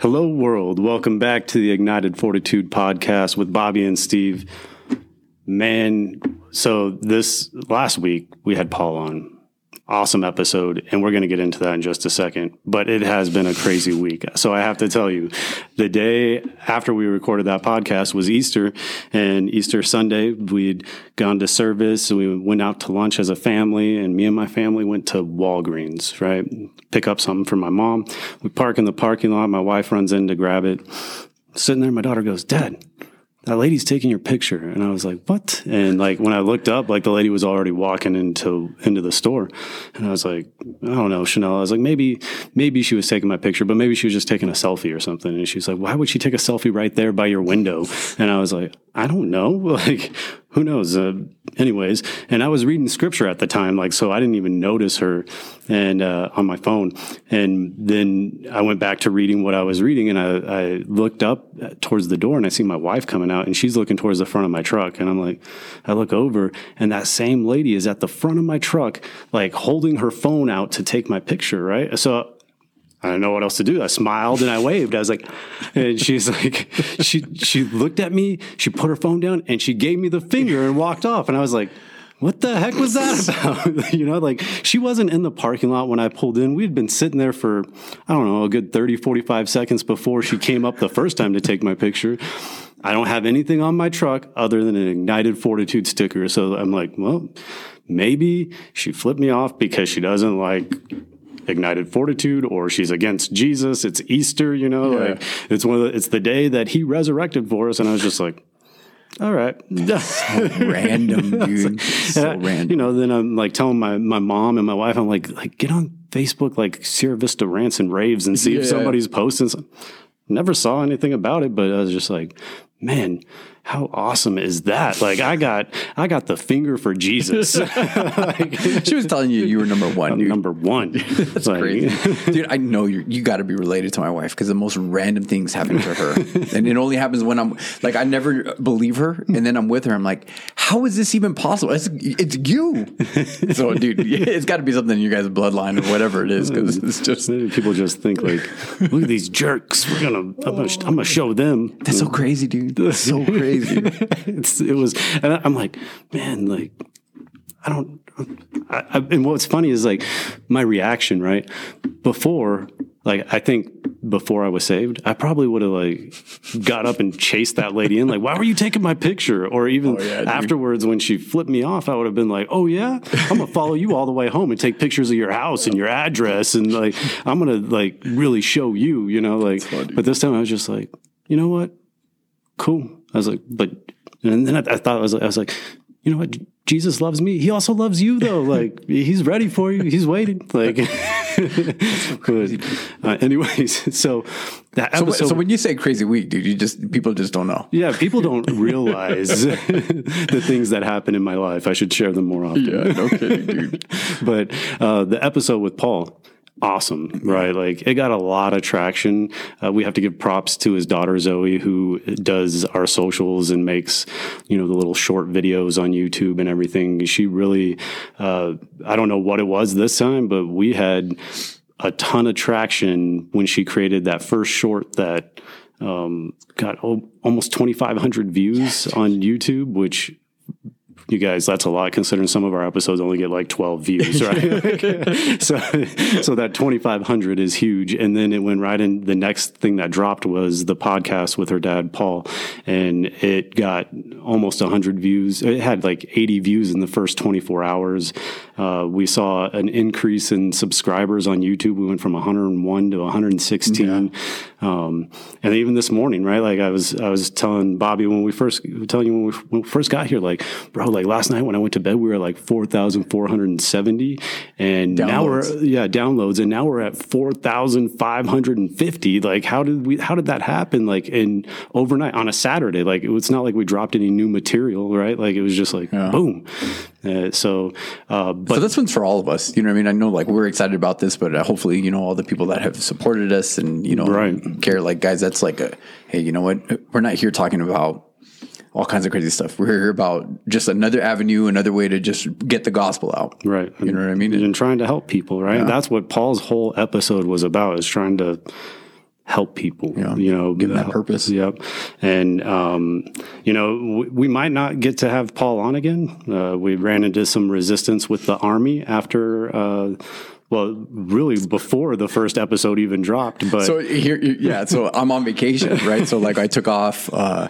Hello, world. Welcome back to the Ignited Fortitude podcast with Bobby and Steve. Man, so this last week we had Paul on. Awesome episode, and we're going to get into that in just a second. But it has been a crazy week. So I have to tell you, the day after we recorded that podcast was Easter, and Easter Sunday, we'd gone to service and we went out to lunch as a family, and me and my family went to Walgreens, right? Pick up something for my mom. We park in the parking lot. My wife runs in to grab it. Sitting there, my daughter goes, Dad, that lady's taking your picture. And i was like what? And like when i looked up like the lady was already walking into into the store. And i was like i don't know chanel. I was like maybe maybe she was taking my picture but maybe she was just taking a selfie or something. And she's like why would she take a selfie right there by your window? And i was like i don't know. Like who knows? Uh, anyways and i was reading scripture at the time like so i didn't even notice her and uh, on my phone. And then i went back to reading what i was reading and I, I looked up towards the door and i see my wife coming out and she's looking towards the front of my truck and i'm like i look over and that same lady is at the front of my truck like holding her phone out to take my picture right? So I don't know what else to do. I smiled and I waved. I was like, and she's like, she she looked at me, she put her phone down, and she gave me the finger and walked off. And I was like, what the heck was that about? you know, like she wasn't in the parking lot when I pulled in. We'd been sitting there for, I don't know, a good 30, 45 seconds before she came up the first time to take my picture. I don't have anything on my truck other than an ignited fortitude sticker. So I'm like, well, maybe she flipped me off because she doesn't like ignited fortitude or she's against Jesus. It's Easter, you know, Yeah. like it's one of the, it's the day that he resurrected for us. And I was just like, all right. random, dude. So I- random. You know, then I'm like telling my, my mom and my wife, I'm like, like get on Facebook, like Sierra Vista rants and raves and see if somebody's posting. Some. Never saw anything about it, but I was just like, man, how awesome is that? Like I got, I got the finger for Jesus. Like, she was telling you you were number one, dude. number one. That's Crazy. Dude, I know you you got to be related to my wife because the most random things happen to her. and it only happens when I'm like, I never believe her. And then I'm with her. I'm like, how is this even possible? It's, it's you. so, dude, it's got to be something in you guys' bloodline or whatever it is because it's just, People just think like, look at these jerks. We're gonna, I'm gonna, I'm gonna show them. that's so mm. crazy, dude. That's so crazy. it's, it was, and I'm like, man, like, I don't. I, I, and what's funny is like my reaction, right? Before, like, I think before I was saved, I probably would have like got up and chased that lady in, like, why were you taking my picture? Or even Oh, yeah, afterwards, when she flipped me off, I would have been like, oh yeah, I'm gonna follow you all the way home and take pictures of your house and your address, and like, I'm gonna like really show you, you know, like. but this time, I was just like, you know what? cool. I was like, but, and then I, I thought I was, I was like, you know what? Jesus loves me. He also loves you, though. Like he's ready for you. He's waiting. Like, but, uh, anyways, so that episode. so when you say crazy week, dude, you just, people just don't know. yeah, people don't realize the things that happen in my life. I should share them more often. no kidding, dude. but uh, the episode with Paul, awesome, right? Like it got a lot of traction. Uh, we have to give props to his daughter Zoe, who does our socials and makes you know the little short videos on YouTube and everything. She really, uh, I don't know what it was this time, but we had a ton of traction when she created that first short that um, got o- almost 2,500 views on YouTube, which you guys, that's a lot considering some of our episodes only get like 12 views, right? so, so that 2,500 is huge. And then it went right in. The next thing that dropped was the podcast with her dad, Paul, and it got almost 100 views. It had like 80 views in the first 24 hours. Uh, we saw an increase in subscribers on YouTube. We went from 101 to 116. Um, and even this morning, right? Like I was, I was telling Bobby when we first, telling you when we, when we first got here, like, bro, like last night when I went to bed, we were like 4,470 and now we're, yeah, downloads. And now we're at 4,550. Like, how did we, how did that happen? Like in overnight on a Saturday, like it's not like we dropped any new material, right? Like it was just like boom. Uh, so, uh, but So this one's for all of us. You know what I mean? I know like we're excited about this, but uh, hopefully, you know, all the people that have supported us and, you know, Right. care like guys, that's like a, hey, you know what? We're not here talking about all kinds of crazy stuff. We're here about just another avenue, another way to just get the gospel out. Right. You know what I mean? And trying to help people, right? That's what Paul's whole episode was about is trying to help people. Yeah. You know, Give that purpose. Yep. And, um, you know, we, we might not get to have Paul on again. Uh, we ran into some resistance with the Army after, uh, well, really before the first episode even dropped. But So here, yeah. So I'm on vacation, right? So like I took off. Uh,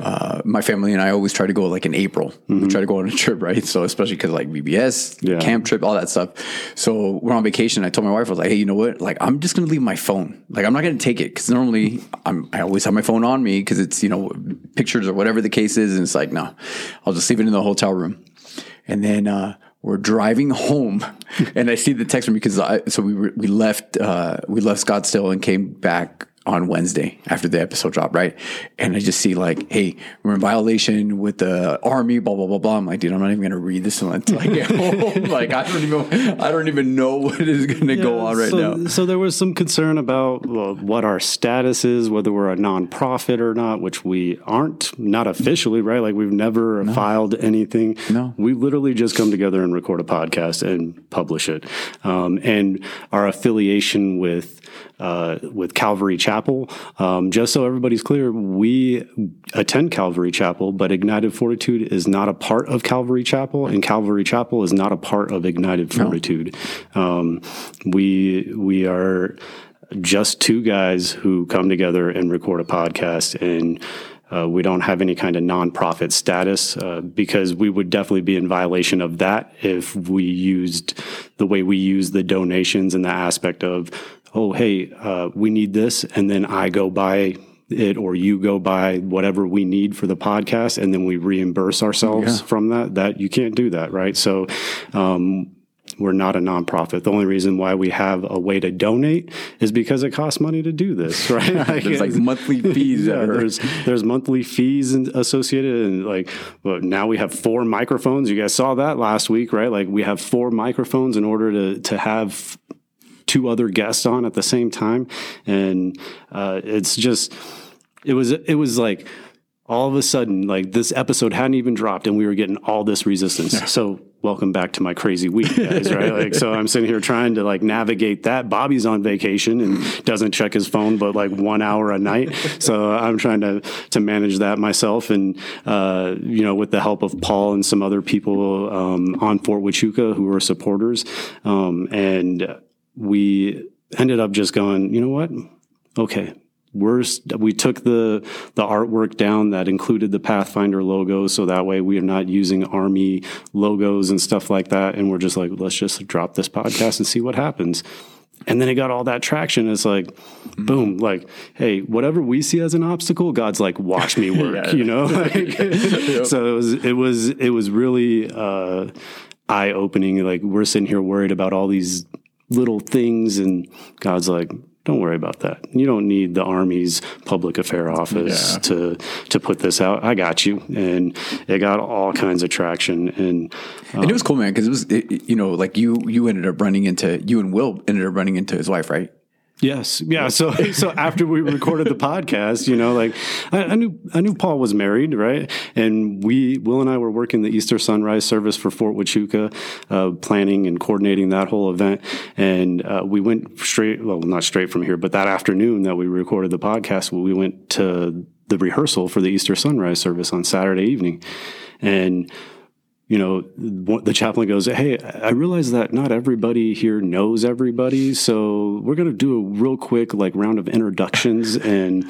uh, my family and I always try to go like in April. We try to go on a trip, right? So especially because like VBS, Yeah. camp trip, all that stuff. So we're on vacation. I told my wife, I was like, hey, you know what? Like I'm just gonna leave my phone. Like I'm not gonna take it because normally I'm I always have my phone on me because it's you know pictures or whatever the case is, and it's like no, I'll just leave it in the hotel room. And then uh, we're driving home, and I see the text from because I so we were, we left uh, we left Scottsdale and came back on Wednesday after the episode dropped, right? And I just see like, hey, we're in violation with the army, blah blah blah blah. I'm like, dude, I'm not even gonna read this until I get home. like, I don't even I don't even know what is gonna go on right so, now. So there was some concern about well, what our status is, whether we're a nonprofit or not, which we aren't, not officially, right? Like we've never filed anything. No. we literally just come together and record a podcast and publish it. Um, and our affiliation with uh, with Calvary Chapel, um, just so everybody's clear, we attend Calvary Chapel, but Ignited Fortitude is not a part of Calvary Chapel, and Calvary Chapel is not a part of Ignited Fortitude. Um, we we are just two guys who come together and record a podcast and. Uh, we don't have any kind of nonprofit status uh, because we would definitely be in violation of that if we used the way we use the donations and the aspect of, oh, hey, uh, we need this, and then I go buy it or you go buy whatever we need for the podcast, and then we reimburse ourselves from that. That you can't do that, right? So. Um, we're not a nonprofit. The only reason why we have a way to donate is because it costs money to do this, right? Like, There's like monthly fees yeah, there's there's monthly fees associated, and like, but now we have four microphones. You guys saw that last week, right? Like, we have four microphones in order to to have two other guests on at the same time, and uh, it's just it was it was like all of a sudden like this episode hadn't even dropped and we were getting all this resistance. So welcome back to my crazy week guys right? Like so i'm sitting here trying to like navigate that. Bobby's on vacation and doesn't check his phone but like one hour a night. So i'm trying to to manage that myself and uh you know with the help of paul and some other people um on fort huachuca who are supporters um and we ended up just going you know what okay we're we took the the artwork down that included the Pathfinder logo, so that way we are not using Army logos and stuff like that. And we're just like, let's just drop this podcast and see what happens. And then it got all that traction. It's like, boom, like, hey, whatever we see as an obstacle, God's like, watch me work, Yeah. you know. Like, So it was, it was, it was really uh, eye opening. Like we're sitting here worried about all these little things, and God's like, don't worry about that. You don't need the Army's public affair office Yeah. to to put this out. I got you, and it got all kinds of traction. And And it was um, cool, man, because it was, it- you know, like you, you ended up running into, you and Will ended up running into his wife, right? Yes, yeah. So, so after we recorded the podcast, you know, like I, I knew, I knew Paul was married, right? And we, Will and I, were working the Easter sunrise service for Fort Huachuca, uh, planning and coordinating that whole event. And uh, we went straight, well, not straight from here, but that afternoon that we recorded the podcast, we went to the rehearsal for the Easter sunrise service on Saturday evening, and you know, the chaplain goes, Hey, I realize that not everybody here knows everybody. So we're going to do a real quick, like, round of introductions. And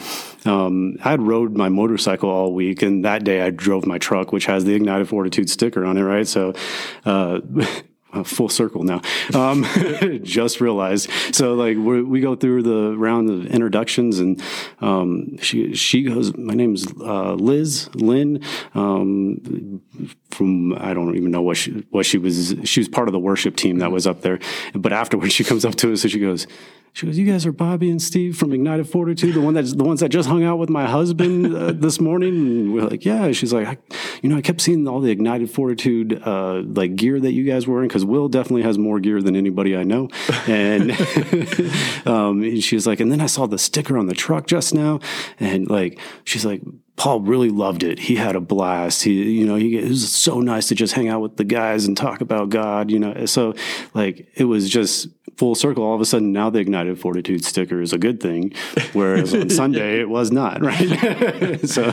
um, I had rode my motorcycle all week. And that day I drove my truck, which has the Ignited Fortitude sticker on it, right? So, uh, uh, full circle now. Um, just realized. So like we go through the round of introductions, and um, she she goes. My name's uh, Liz Lynn. Um, from I don't even know what she what she was. She was part of the worship team that was up there. But afterwards, she comes up to us and she goes. She goes, "You guys are Bobby and Steve from Ignited Fortitude, the one that's the ones that just hung out with my husband uh, this morning." And we're like, "Yeah." She's like, "You know, I kept seeing all the Ignited Fortitude uh, like gear that you guys were in because Will definitely has more gear than anybody I know." And um, and like, "And then I saw the sticker on the truck just now, and like, she's like." Paul really loved it. He had a blast. He, you know, he, it was so nice to just hang out with the guys and talk about God, you know. So, like, it was just full circle. All of a sudden, now the Ignited Fortitude sticker is a good thing, whereas on Sunday it was not, right? so,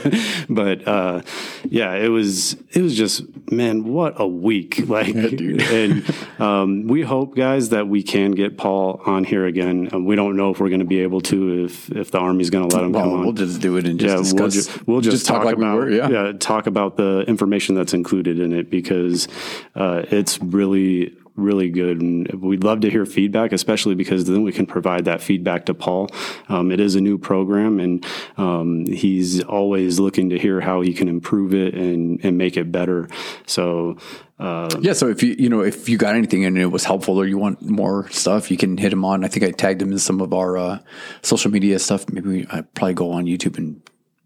but uh, yeah, it was it was just man, what a week! Like, and um, we hope, guys, that we can get Paul on here again. Um, we don't know if we're going to be able to if if the Army's going to let him Well, come on. we'll just do it and just discuss. We'll just, we'll just, talk, like we about were, yeah. talk about the information that's included in it because uh, it's really really good and we'd love to hear feedback especially because then we can provide that feedback to paul um, it is a new program and um, he's always looking to hear how he can improve it and, and make it better so uh, Yeah, so if you you know if you got anything and it was helpful or you want more stuff, you can hit him on. I think I tagged him in some of our uh, social media stuff. Maybe we, I'd probably go on YouTube and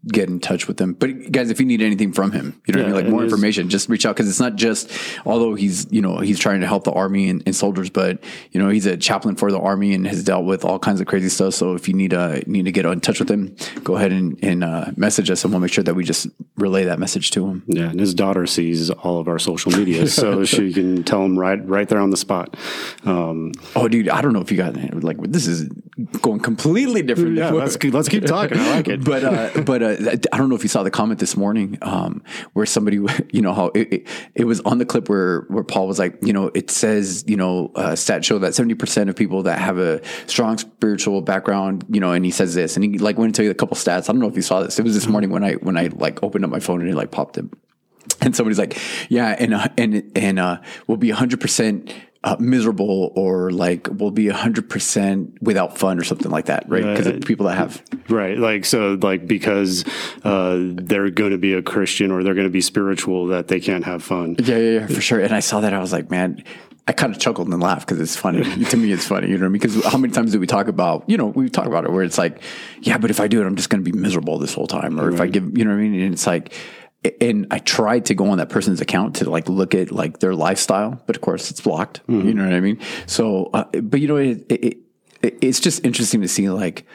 get in touch with him. But guys, if you need anything from him, you know what I mean, like more information, just reach out because it's not just. Although he's you know he's trying to help the army and, and soldiers, but you know he's a chaplain for the army and has dealt with all kinds of crazy stuff. So if you need uh need to get in touch with him, go ahead and, and uh, message us, and we'll make sure that we just relay that message to him. yeah and his daughter sees all of our social media so she can tell him right right there on the spot um, Oh, dude, I don't know if you got like this is going completely different. yeah let's, keep- let's keep talking i like it but uh, but uh, I don't know if you saw the comment this morning um, where somebody, you know, how it, it, it was on the clip where where Paul was like, you know, it says, you know, uh, stats show that seventy percent of people that have a strong spiritual background, you know, and he says this, and he like went into a couple stats. I don't know if you saw this. It was this morning when I when I like opened up my phone and it like popped in. And somebody's like, yeah, and uh, and and uh, we'll be hundred percent uh, miserable, or like we'll be hundred percent without fun, or something like that, right? Because of people that have Right. Like, so, like, because uh, they're going to be a Christian or they're going to be spiritual, that they can't have fun. Yeah, yeah, yeah, for sure. And I saw that, I was like, man, I kind of chuckled and laughed because it's funny. to me, it's funny, you know what I mean? Because how many times do we talk about, you know, we talk about it where it's like, yeah, but if I do it, I'm just going to be miserable this whole time. Or if I give, you know what I mean? And it's like, and I tried to go on that person's account to like look at like their lifestyle, but of course it's blocked. You know what I mean? So, uh, but you know, it, it, it, it's just interesting to see like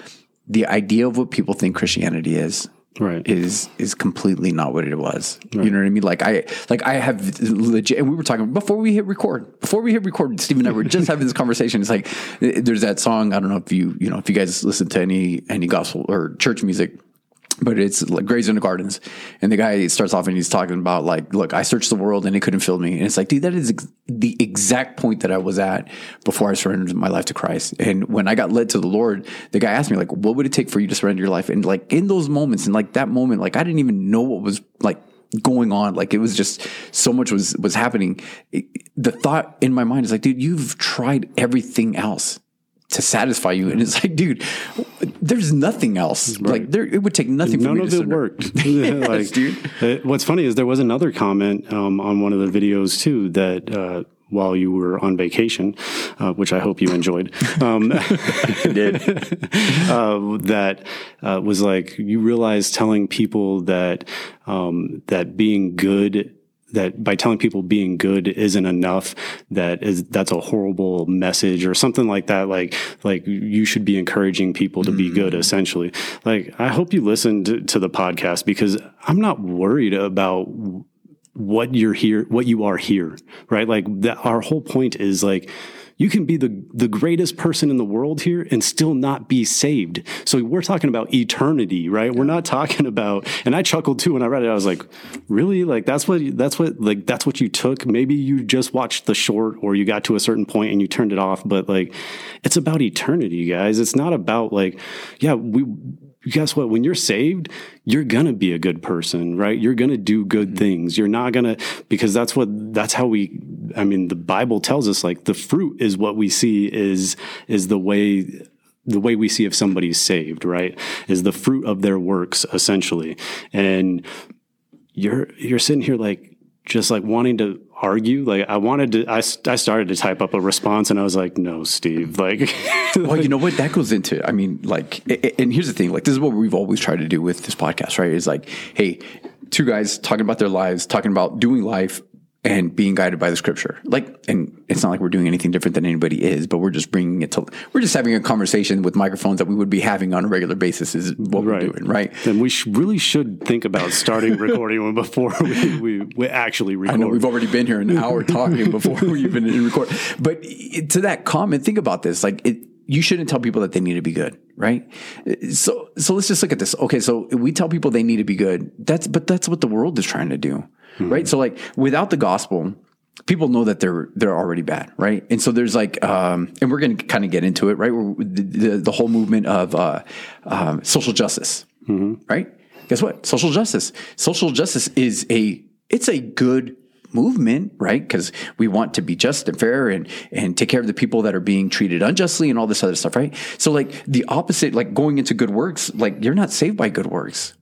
the idea of what people think Christianity is Right. is is completely not what it was. You know what I mean? Like I like I have legit, and we were talking before we hit record. Before we hit record, Steve and I were just having this conversation. It's like there's that song. I don't know if you you know if you guys listen to any any gospel or church music. But it's like the Gardens, and the guy starts off and he's talking about like, look, I searched the world and it couldn't fill me, and it's like, dude, that is ex- the exact point that I was at before I surrendered my life to Christ. And when I got led to the Lord, the guy asked me like, what would it take for you to surrender your life? And like in those moments, and like that moment, like I didn't even know what was like going on. Like it was just so much was was happening. The thought in my mind is like, dude, you've tried everything else to satisfy you, and it's like, dude, there's nothing else. Like there, it would take nothing None of it worked. Yes, like, dude. uh, what's funny is there was another comment um, on one of the videos too that uh, while you were on vacation, uh, which I hope you enjoyed, um, uh, that uh, was like you realize telling people that um, that being good that by telling people being good isn't enough that is that's a horrible message or something like that like like you should be encouraging people to be good mm. essentially like i hope you listened to, to the podcast because i'm not worried about what you're here, what you are here, right? Like that, our whole point is like, you can be the, the greatest person in the world here and still not be saved. So we're talking about eternity, right? We're not talking about, and I chuckled too when I read it. I was like, really? Like that's what, that's what, like, that's what you took. Maybe you just watched the short or you got to a certain point and you turned it off. But like, it's about eternity, guys. It's not about like, yeah, we, guess what? When you're saved, you're gonna be a good person, right? You're gonna do good mm-hmm. things. You're not gonna because that's what that's how we. I mean, the Bible tells us like the fruit is what we see is is the way the way we see if somebody's saved, right? Is the fruit of their works essentially, and you're you're sitting here like just like wanting to argue like i wanted to I, I started to type up a response and i was like no steve like well, you know what? That goes into, I mean, like, and here's the thing like, this is what we've always tried to do with this podcast, right? Is like, hey, two guys talking about their lives, talking about doing life, and being guided by the scripture. Like, and it's not like we're doing anything different than anybody is, but we're just bringing it to, we're just having a conversation with microphones that we would be having on a regular basis is what Right. we're doing, right? And we sh- really should think about starting recording one before we, we, we actually record. I know we've already been here an hour talking before we even record. But to that comment, think about this. Like it, you shouldn't tell people that they need to be good, right? So, so let's just look at this. Okay. So we tell people they need to be good. That's, but that's what the world is trying to do, right? So like without the gospel, people know that they're, they're already bad, right? And so there's like, um, and we're going to kind of get into it, right? We're, the, the, the whole movement of, uh, um, social justice, right? Guess what? Social justice. Social justice is a it's a good movement, right? Because we want to be just and fair and and take care of the people that are being treated unjustly and all this other stuff, right? So like the opposite, like going into good works, like you're not saved by good works.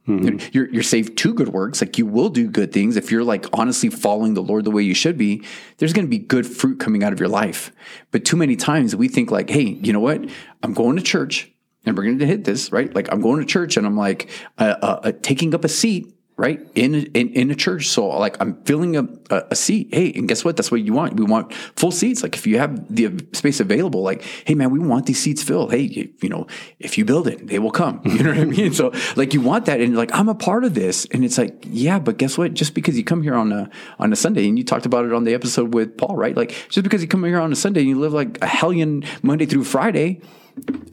You're you're saved to good works. Like you will do good things if you're like honestly following the Lord the way you should be. There's going to be good fruit coming out of your life. But too many times we think like, hey, you know what? I'm going to church and we're going to hit this, right? Like I'm going to church and I'm like uh, uh, uh, taking up a seat, right? In, in in a church. So like I'm filling a, a seat. Hey, and guess what? That's what you want. We want full seats. Like if you have the space available, like, hey man, we want these seats filled. Hey, you, you know, if you build it, they will come. You know what I mean? So like you want that, and like I'm a part of this, and it's like yeah, but guess what? Just because you come here on a on a Sunday, and you talked about it on the episode with Paul, right? Like just because you come here on a Sunday and you live like a hellion Monday through Friday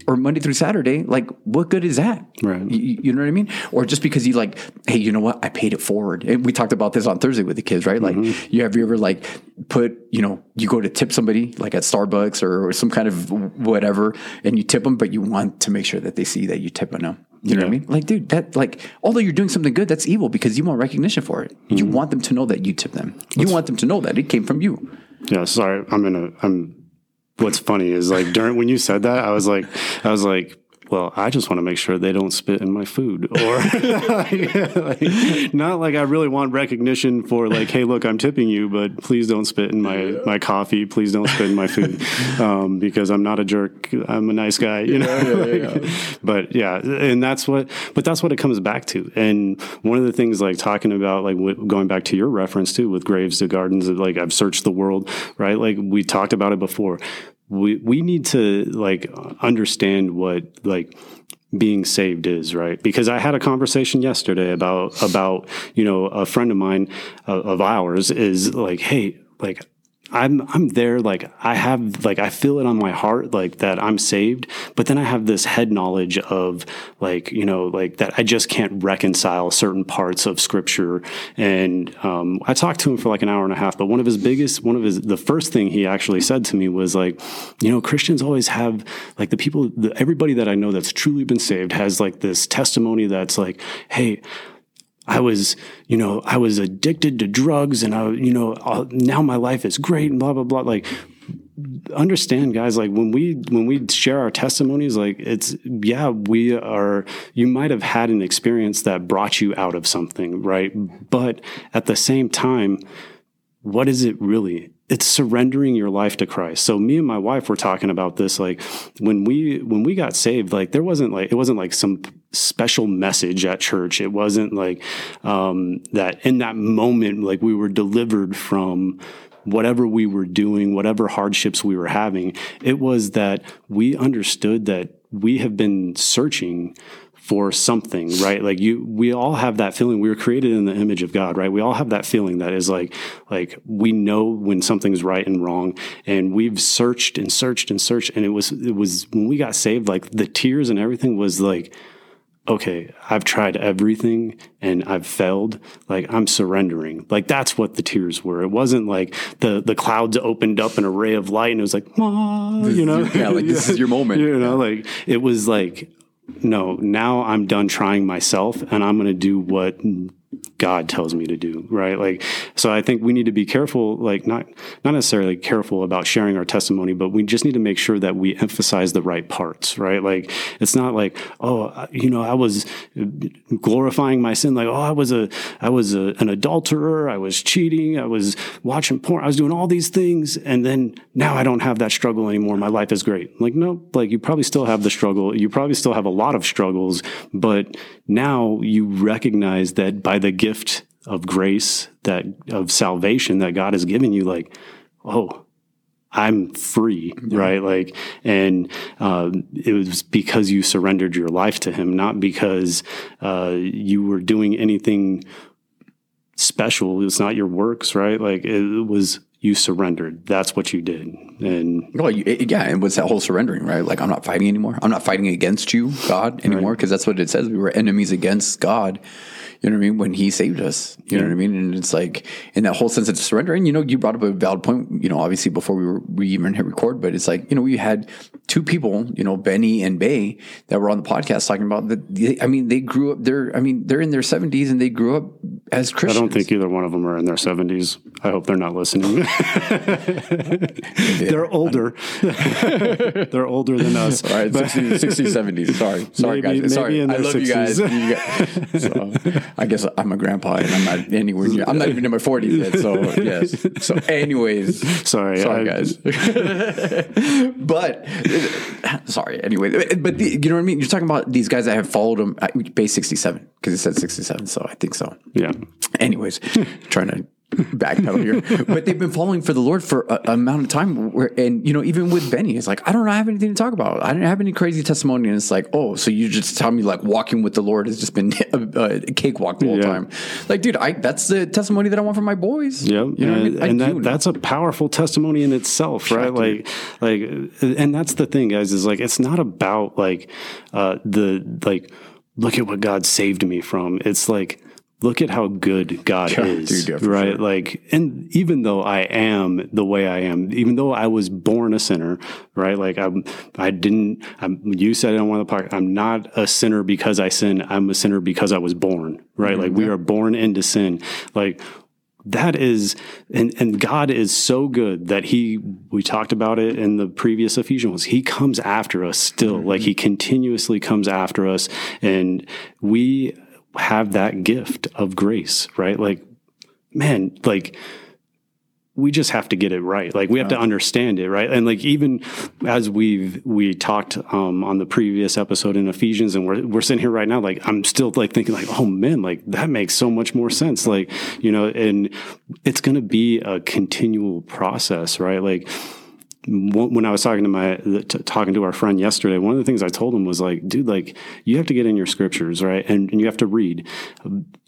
or Monday through Saturday, like what good is that? Right. You, you know what I mean? Or just because you like, hey, you know what? I paid it forward. And we talked about this on Thursday with the kids, right? Like, mm-hmm. you have you ever like put, you know, you go to tip somebody like at Starbucks or, or some kind of whatever, and you tip them, but you want to make sure that they see that you tipping them. You know what I mean? Like, dude, that like, although you're doing something good, that's evil because you want recognition for it. You mm-hmm. want them to know that you tip them. You want them to know that it came from you. Yeah, sorry. I'm gonna. I'm. What's funny is like during when you said that, I was like, I was like, well, I just want to make sure they don't spit in my food, or like, not like I really want recognition for like, hey, look, I'm tipping you, but please don't spit in my my coffee. Please don't spit in my food, um, because I'm not a jerk. I'm a nice guy, you know. but yeah, and that's what. But that's what it comes back to. And one of the things, like talking about, like w- going back to your reference too, with graves to gardens, like I've searched the world, right? Like we talked about it before. We we need to like understand what like being saved is right? Because i had a conversation yesterday about about you know a friend of mine uh, of ours is like hey like I'm I'm there like I have like I feel it on my heart like that I'm saved but then I have this head knowledge of like you know like that I just can't reconcile certain parts of scripture. And um, I talked to him for like an hour and a half but one of his biggest one of his the first thing he actually said to me was like you know Christians always have like the people the, everybody that I know that's truly been saved has like this testimony that's like hey I was, you know, I was addicted to drugs and I, you know, now my life is great and blah, blah, blah. Like, understand guys, like when we, when we share our testimonies, like it's, yeah, we are, you might have had an experience that brought you out of something, right? But at the same time, what is it really? It's surrendering your life to Christ. So me and my wife were talking about this like when we when we got saved like there wasn't like it wasn't like some special message at church. It wasn't like um that in that moment like we were delivered from whatever we were doing, whatever hardships we were having. It was that we understood that we have been searching for something, right? Like you, we all have that feeling. We were created in the image of God, right? We all have that feeling that is like, like we know when something's right and wrong, and we've searched and searched and searched, and it was, it was when we got saved, like the tears and everything was like, okay, I've tried everything and I've failed. Like I'm surrendering. Like that's what the tears were. It wasn't like the the clouds opened up an array of light and it was like, "Ah," you know, Yeah, like this is your moment. you know, like it was like, no, now I'm done trying myself and I'm going to do what God tells me to do, right? Like, so I think we need to be careful, like not not necessarily careful about sharing our testimony, but we just need to make sure that we emphasize the right parts, right? Like, it's not like, oh, you know, I was glorifying my sin, like, oh, I was a I was a, an adulterer, I was cheating, I was watching porn, I was doing all these things, and then now I don't have that struggle anymore. My life is great. Like, no, like you probably still have the struggle. You probably still have a lot of struggles, but now you recognize that by the gift of grace that of salvation that God has given you, like, oh, I'm free, right? Like, and uh, it was because you surrendered your life to Him, not because uh, you were doing anything special. It's not your works, right? Like, it was you surrendered. That's what you did, and Well, yeah, and what's that whole surrendering, right? Like, I'm not fighting anymore. I'm not fighting against you, God, anymore, because that's what it says. We were enemies against God. You know what I mean? When He saved us, you know what I mean? And it's like in that whole sense of surrender. And you know, you brought up a valid point. You know, obviously before we were we even hit record, but it's like you know, we had two people, you know, Benny and Bay, that were on the podcast talking about that. I mean, they grew up. They're, I mean, they're in their 70s and they grew up as Christians. I don't think either one of them are in their seventies. I hope they're not listening. they're older. they're older than us. All right, 60s, 60s, 70s. Sorry, sorry, Maybe- guys. Sorry, maybe in I love you guys. You guys- So, I guess I'm a grandpa, and I'm not anywhere near. I'm not even in my 40s yet. So yes. So, anyways, Sorry, sorry, I- guys. but sorry. Anyway, but the, you know what I mean. You're talking about these guys that have followed him. Uh, I- Base 67 because it said 67, so I think so. Yeah. Anyways, trying to backpedal here, but they've been following for the Lord for a, amount of time. Where, and you know, even with Benny, it's like I don't have anything to talk about. I didn't have any crazy testimony, and it's like, oh, so you just tell me like walking with the Lord has just been a, a cakewalk the whole Yeah. time. Like, dude, I that's the testimony that I want from my boys. Yep. you know, what I and, mean? I and that, that's a powerful testimony in itself, right? Like, like, and that's the thing, guys, is like, it's not about like, uh, the, like, look at what God saved me from. It's like, look at how good God is, dude, yeah, right? sure. Like, and even though I am the way I am, even though I was born a sinner, right? Like, I'm, I didn't, I'm, you said it on one of the podcasts, I'm not a sinner because I sin. I'm a sinner because I was born, right? Like, we are born into sin. Like, that is and and God is so good that he we talked about it in the previous Ephesians he comes after us still like he continuously comes after us and we have that gift of grace right? Like man like we just have to get it right. Like we have to understand it right? And like even as we've we talked um, on the previous episode in ephesians and we're, we're sitting here right now like i'm still like thinking like oh man like that makes so much more sense. Like you know and it's going to be a continual process right? Like when I was talking to my t- talking to our friend yesterday, one of the things I told him was like, dude, like you have to get in your scriptures, right? And, and you have to read.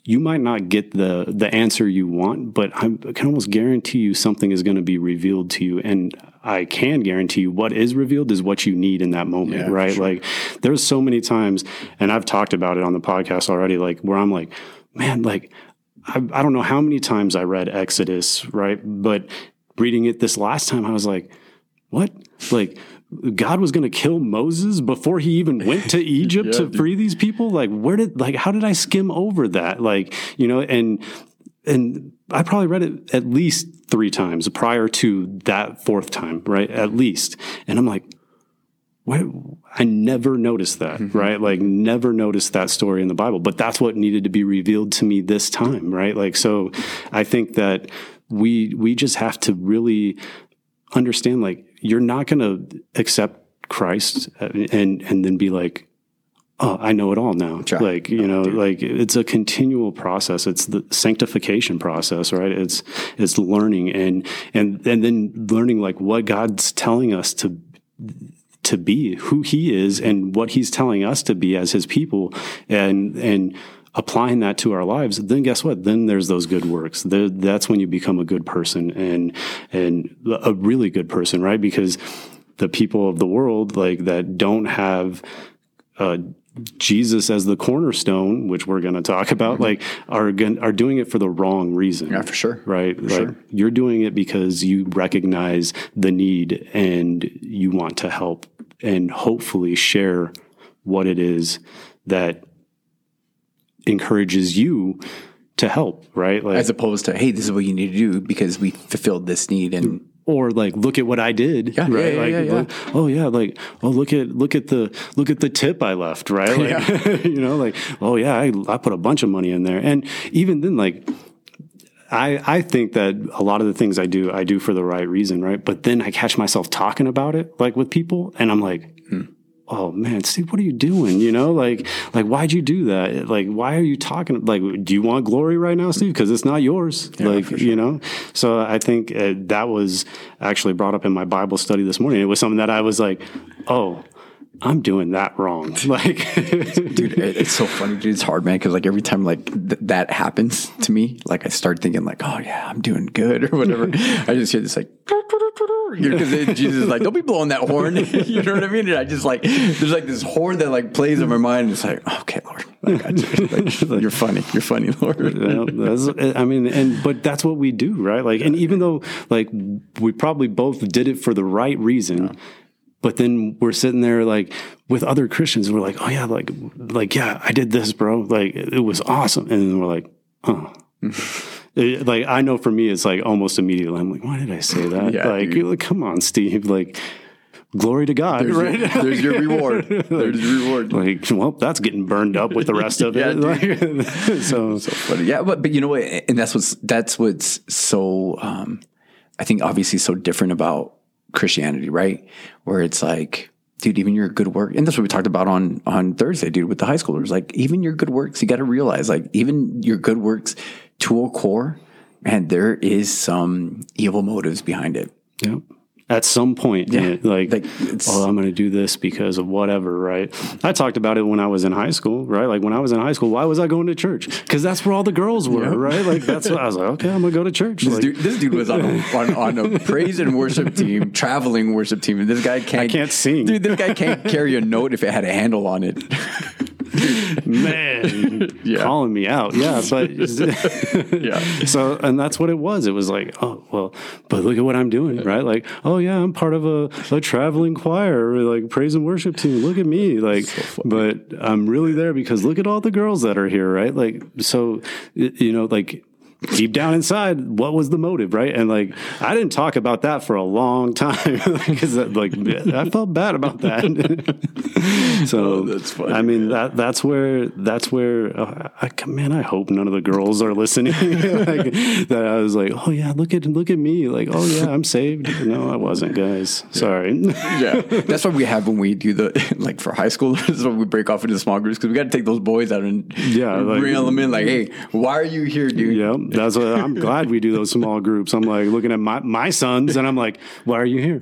You might not get the the answer you want, but I'm, I can almost guarantee you something is going to be revealed to you, and I can guarantee you what is revealed is what you need in that moment, Yeah, right? sure. Like there's so many times, and I've talked about it on the podcast already, like where I'm like, man, like I, I don't know how many times I read Exodus, right? But reading it this last time, I was like, what? Like, God was going to kill Moses before he even went to Egypt to free these people? Like, where did, like, how did I skim over that? Like, you know, and, and I probably read it at least three times prior to that fourth time, right? At least. And I'm like, what? I never noticed that, mm-hmm. right? Like, never noticed that story in the Bible, but that's what needed to be revealed to me this time, right? Like, so I think that we we just have to really understand, like, you're not going to accept Christ uh, and and then be like, oh, I know it all now. Like, you know, like it's a continual process. It's the sanctification process, right? It's it's learning and and and then learning like what God's telling us to to be, who he is and what he's telling us to be as his people and and applying that to our lives, then guess what? Then there's those good works. There, that's when you become a good person and and a really good person, right? Because the people of the world like that don't have uh, Jesus as the cornerstone, which we're going to talk about, like are are doing it for the wrong reason. Yeah, for sure. Right? like you're doing it because you recognize the need and you want to help and hopefully share what it is that encourages you to help, right? Like as opposed to hey, this is what you need to do because we fulfilled this need and or like look at what I did, Yeah, right? yeah, like, yeah, yeah. like, oh yeah, like oh look at look at the look at the tip I left, right? Like, you know, like oh yeah, I, I put a bunch of money in there, and even then, like I I think that a lot of the things I do I do for the right reason, right? But then I catch myself talking about it like with people, and I'm like, hmm. Oh man, Steve, what are you doing? You know, like, like, why'd you do that? Like, why are you talking? Like, do you want glory right now, Steve? Because it's not yours. Yeah, like, sure. you know. So I think uh, that was actually brought up in my Bible study this morning. It was something that I was like, oh. I'm doing that wrong. Like, dude it- it's so funny dude. It's hard man because like every time like th- that happens to me like i start thinking like oh yeah i'm doing good or whatever. I just hear this like because jesus is like don't be blowing that horn. You know what i mean? And i just like there's like this horn that like plays in my mind. And it's like okay lord I got you. Like, you're funny. You're funny lord. Yeah, that's, I mean, and but that's what we do, right? Like, and even though like we probably both did it for the right reason, but then we're sitting there like with other Christians, and we're like, oh yeah, like like yeah, I did this, bro. Like it was awesome, and then we're like, oh. It- like I know for me, it's like almost immediately. I'm like, why did I say that? Yeah, like, dude. you're like, come on, Steve. Like, glory to God, there's, right? your, there's your reward there's your reward like, well, that's getting burned up with the rest of Yeah, it. Like, so, But yeah, but but you know what? And that's what's that's what's so um, I think obviously so different about Christianity, right? Where it's like, dude, even your good work, and that's what we talked about on on Thursday, dude, with the high schoolers. Like, even your good works, you got to realize, like, even your good works to a core, and there is some evil motives behind it. Yeah. At some point, Yeah. yeah. like, Like, oh, I'm going to do this because of whatever, right? I talked about it when I was in high school, right? Like when I was in high school, why was I going to church? Because that's where all the girls were, Yeah. right? Like that's what I was like, okay, I'm going to go to church. This Like, dude, this dude was on a, on, on a praise and worship team, traveling worship team, and this guy can't. I can't sing. dude. This guy can't carry a note if it had a handle on it. Man, Yeah. calling me out. Yeah, but Yeah. So, and that's what it was. It was like, oh, well, but look at what I'm doing, right? Like, oh yeah, I'm part of a, a traveling choir, like praise and worship team. Look at me, like, but I'm really there because look at all the girls that are here, right? Like, so you know, like. Deep down inside, what was the motive, right? And like, I didn't talk about that for a long time because, like, I felt bad about that. so Oh, that's funny, I mean, that that's where that's where uh, I, man. I hope none of the girls are listening. like, that I was like, oh yeah, look at look at me. Like, oh yeah, I'm saved. No, I wasn't, guys. Sorry. yeah, that's what we have when we do the like for high school. This is when we break off into small groups because we got to take those boys out and Yeah, like- bring them in. Like, hey, why are you here, dude? Yeah, that's what I'm glad we do those small groups. I'm like looking at my, my sons and I'm like, why are you here?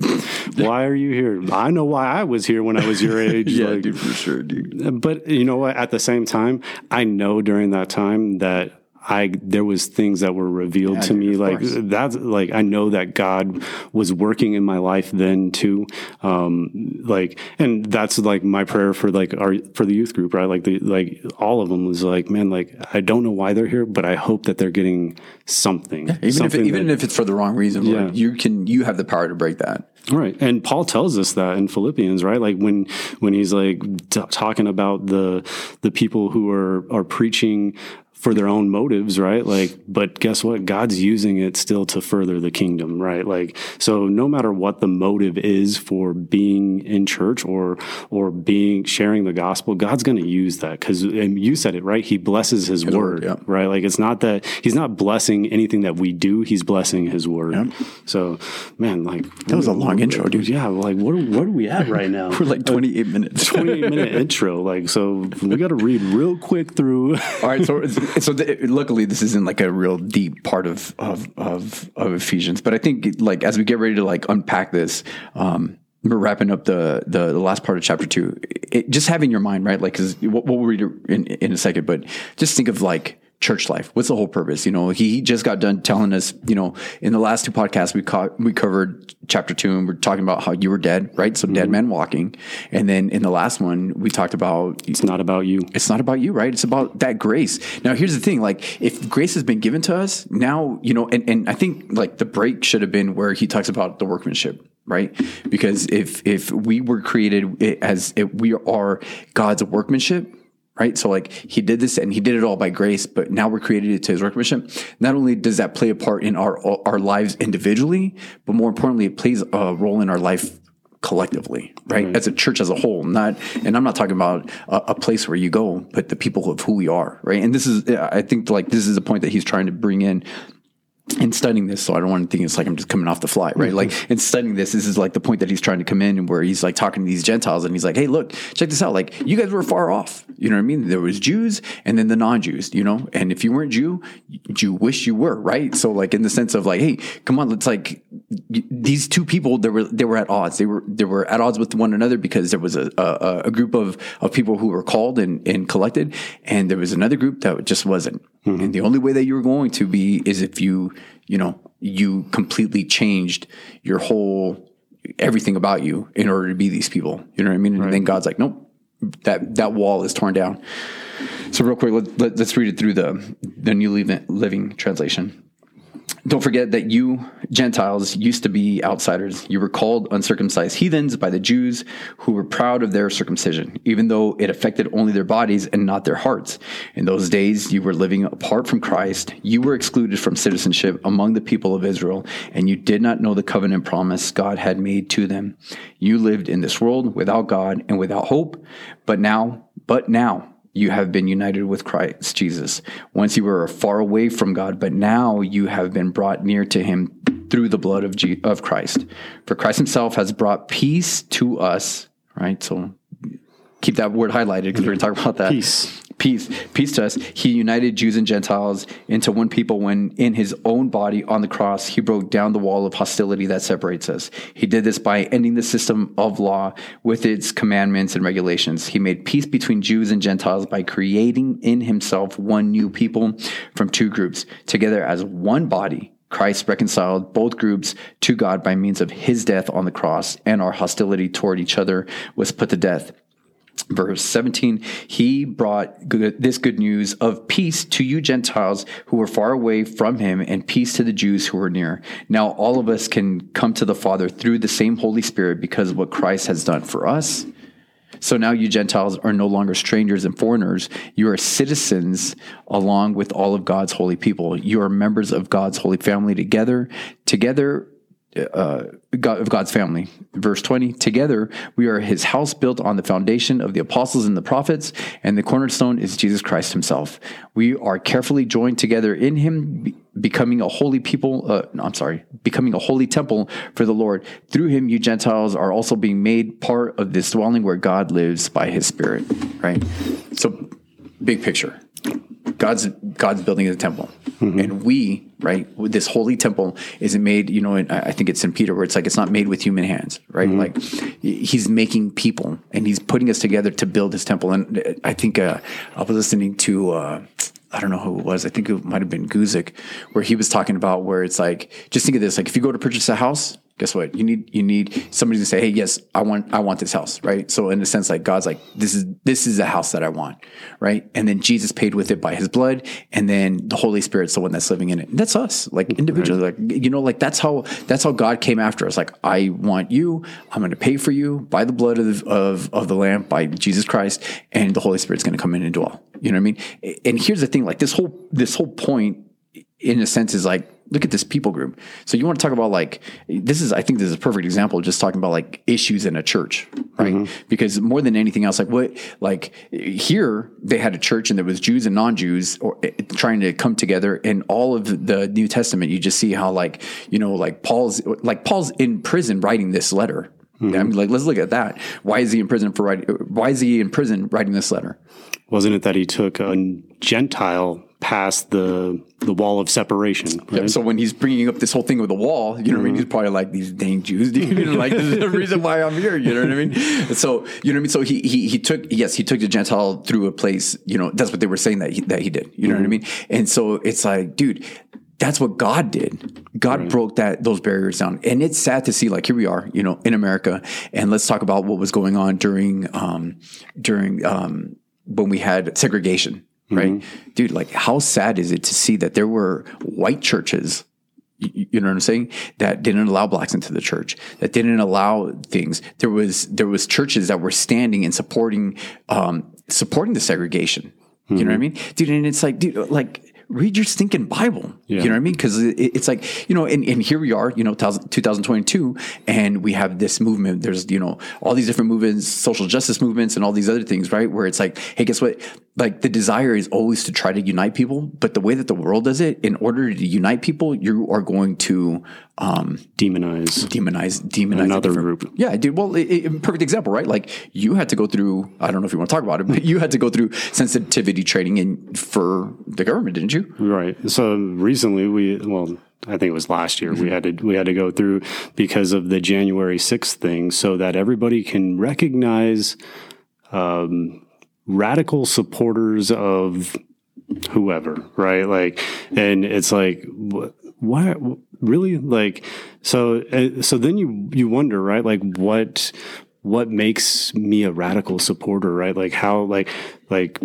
Why are you here? I know why I was here when I was your age. Yeah, like, dude, for sure, dude. But you know what? At the same time, I know during that time that I there was things that were revealed Yeah, to me like course. that's like I know that God was working in my life then too. Um like and that's like my prayer for like our for the youth group, right? Like the like all of them was like, man, like I don't know why they're here, but I hope that they're getting something. Even if it, even that- if it's for the wrong reason, Yeah. Lord, you can you have the power to break that. Right. And Paul tells us that in Philippians, right? Like when when he's like t- talking about the the people who are are preaching for their own motives, right? Like but guess what? God's using it still to further the kingdom, right? Like so no matter what the motive is for being in church or or being sharing the gospel, God's going to use that cuz and you said it, right? He blesses his, word, word, yeah. right? Like it's not that he's not blessing anything that we do, he's blessing his word. So, man, like That was a long intro, dude. Yeah, like what are, what are we at right now? We're like uh, 28 minutes. 28 minute intro. Like, so we got to read real quick through. All right, so so the, luckily this isn't like a real deep part of of of, of Ephesians, but I think like as we get ready to like unpack this, um, we're wrapping up the the, the last part of chapter two. It, just having your mind right, like because we'll, we'll read it in in a second, but just think of like church life. What's the whole purpose? You know, he just got done telling us. You know, in the last two podcasts we caught we covered chapter two, and we're talking about how you were dead, right? So dead mm-hmm. man walking, and then in the last one we talked about It's not about you. it's not about you, right? It's about that grace. Now, here's the thing: like, if grace has been given to us, now you know, and and I think like the break should have been where he talks about the workmanship, right? Because if if we were created as if we are God's workmanship. Right. So like he did this and he did it all by grace, but now we're created to his workmanship. Not only does that play a part in our, our lives individually, but more importantly, it plays a role in our life collectively, right? Mm-hmm. As a church as a whole, not, and I'm not talking about a, a place where you go, but the people of who we are, right? And this is, I think like this is the point that he's trying to bring in in studying this, so I don't want to think it's like I'm just coming off the fly, right? Mm-hmm. Like in studying this, this is like the point that he's trying to come in and where he's like talking to these Gentiles and he's like, hey, look, check this out. Like you guys were far off. You know what I mean? There was Jews and then the non-Jews, you know? And if you weren't Jew, you wish you were, right? So like in the sense of like, hey, come on, let's like these two people, they were they were at odds. They were they were at odds with one another because there was a a, a group of of people who were called and, and collected, and there was another group that just wasn't. Mm-hmm. And the only way that you're going to be is if you you know, you completely changed your whole everything about you in order to be these people. You know what I mean? Right. And then God's like, nope, that that wall is torn down. So real quick, let, let, us read it through the the New Living, Living Translation. Don't forget that you, Gentiles, used to be outsiders. You were called uncircumcised heathens by the Jews who were proud of their circumcision, even though it affected only their bodies and not their hearts. In those days, you were living apart from Christ. You were excluded from citizenship among the people of Israel, and you did not know the covenant promise God had made to them. You lived in this world without God and without hope. But now, but now, you have been united with Christ Jesus. Once you were far away from God, but now you have been brought near to him through the blood of, of Christ. For Christ himself has brought peace to us, right? So keep that word highlighted because we're going to talk about that. Peace peace peace to us. He united jews and gentiles into one people when in his own body on the cross he broke down the wall of hostility that separates us. He did this by ending the system of law with its commandments and regulations. He made peace between jews and gentiles by creating in himself one new people from two groups. Together as one body Christ reconciled both groups to God by means of his death on the cross, and our hostility toward each other was put to death verse 17 he brought good, this good news of peace to you gentiles who were far away from him and peace to the jews who were near now all of us can come to the father through the same holy spirit because of what christ has done for us so now you Gentiles are no longer strangers and foreigners. You are citizens along with all of God's holy people. You are members of God's holy family together. Together, uh, God, of God's family. Verse 20, together we are his house built on the foundation of the apostles and the prophets, and the cornerstone is Jesus Christ himself. We are carefully joined together in him, be, becoming a holy people, uh, no, I'm sorry, becoming a holy temple for the Lord. Through him, you Gentiles are also being made part of this dwelling where God lives by his spirit, right? So, big picture. God's God's building a temple, mm-hmm. and we right this holy temple isn't made. You know, I think it's in Peter where it's like it's not made with human hands, right? Mm-hmm. Like He's making people, and He's putting us together to build His temple. And I think uh, I was listening to. Uh, I don't know who it was. I think it might have been Guzik, where he was talking about where it's like, just think of this: like if you go to purchase a house, guess what? You need you need somebody to say, "Hey, yes, I want I want this house," right? So in a sense, like God's like, "This is this is the house that I want," right? And then Jesus paid with it by His blood, and then the Holy Spirit's the one that's living in it. And that's us, like individually, right. like you know, like that's how that's how God came after us. Like, I want you. I'm going to pay for you by the blood of of of the Lamb, by Jesus Christ, and the Holy Spirit's going to come in and dwell. You know what I mean? And here's the thing: like this whole this whole point, in a sense, is like look at this people group. So you want to talk about like this is I think this is a perfect example of just talking about like issues in a church, right? Mm-hmm. Because more than anything else, like what like here they had a church and there was Jews and non-Jews or eh, trying to come together. And all of the New Testament, you just see how like you know like Paul's like Paul's in prison writing this letter. Mm-hmm. I mean, like let's look at that. Why is he in prison for writing? Why is he in prison writing this letter? Wasn't it that he took a Gentile past the the wall of separation. Right? So when he's bringing up this whole thing with the wall, you know, mm-hmm. what I mean, mm-hmm. he's probably like these dang Jews, dude. You know, like this is the reason why I'm here. You know what I mean? So you know what I mean. So he he he took yes, he took the Gentile through a place. You know, that's what they were saying that he, that he did. You know mm-hmm. what I mm-hmm. mean? And so it's like, dude. That's what God did. God right. broke that those barriers down, and it's sad to see. Like here we are, you know, in America, and let's talk about what was going on during um, during um, when we had segregation right? Mm-hmm. Dude, like how sad is it to see that there were white churches you know what I'm saying? That didn't allow blacks into the church. That didn't allow things. There was there was churches that were standing and supporting um, supporting the segregation. Mm-hmm. You know what I mm-hmm. mean, dude? And it's like, dude, like read your stinking Bible. Yeah. You know what I mean? Because it, it's like, you know, and, and here we are, you know, 2022, and we have this movement. There's, you know, all these different movements, social justice movements, and all these other things, right? Where it's like, hey, guess what? like the desire is always to try to unite people, but the way that the world does it, in order to unite people, you are going to um, Demonize. demonize demonize Another group. Yeah, dude. Well, it, it- perfect example, right? Like you had to go through. I don't know if you want to talk about it, but you had to go through sensitivity training in for the government, didn't you? Right. So recently we well I think it was last year we had to we had to go through because of the January 6th thing so that everybody can recognize um, radical supporters of whoever, right? Like and it's like wh- what really like so uh, so then you you wonder, right? Like what what makes me a radical supporter, right? Like how like like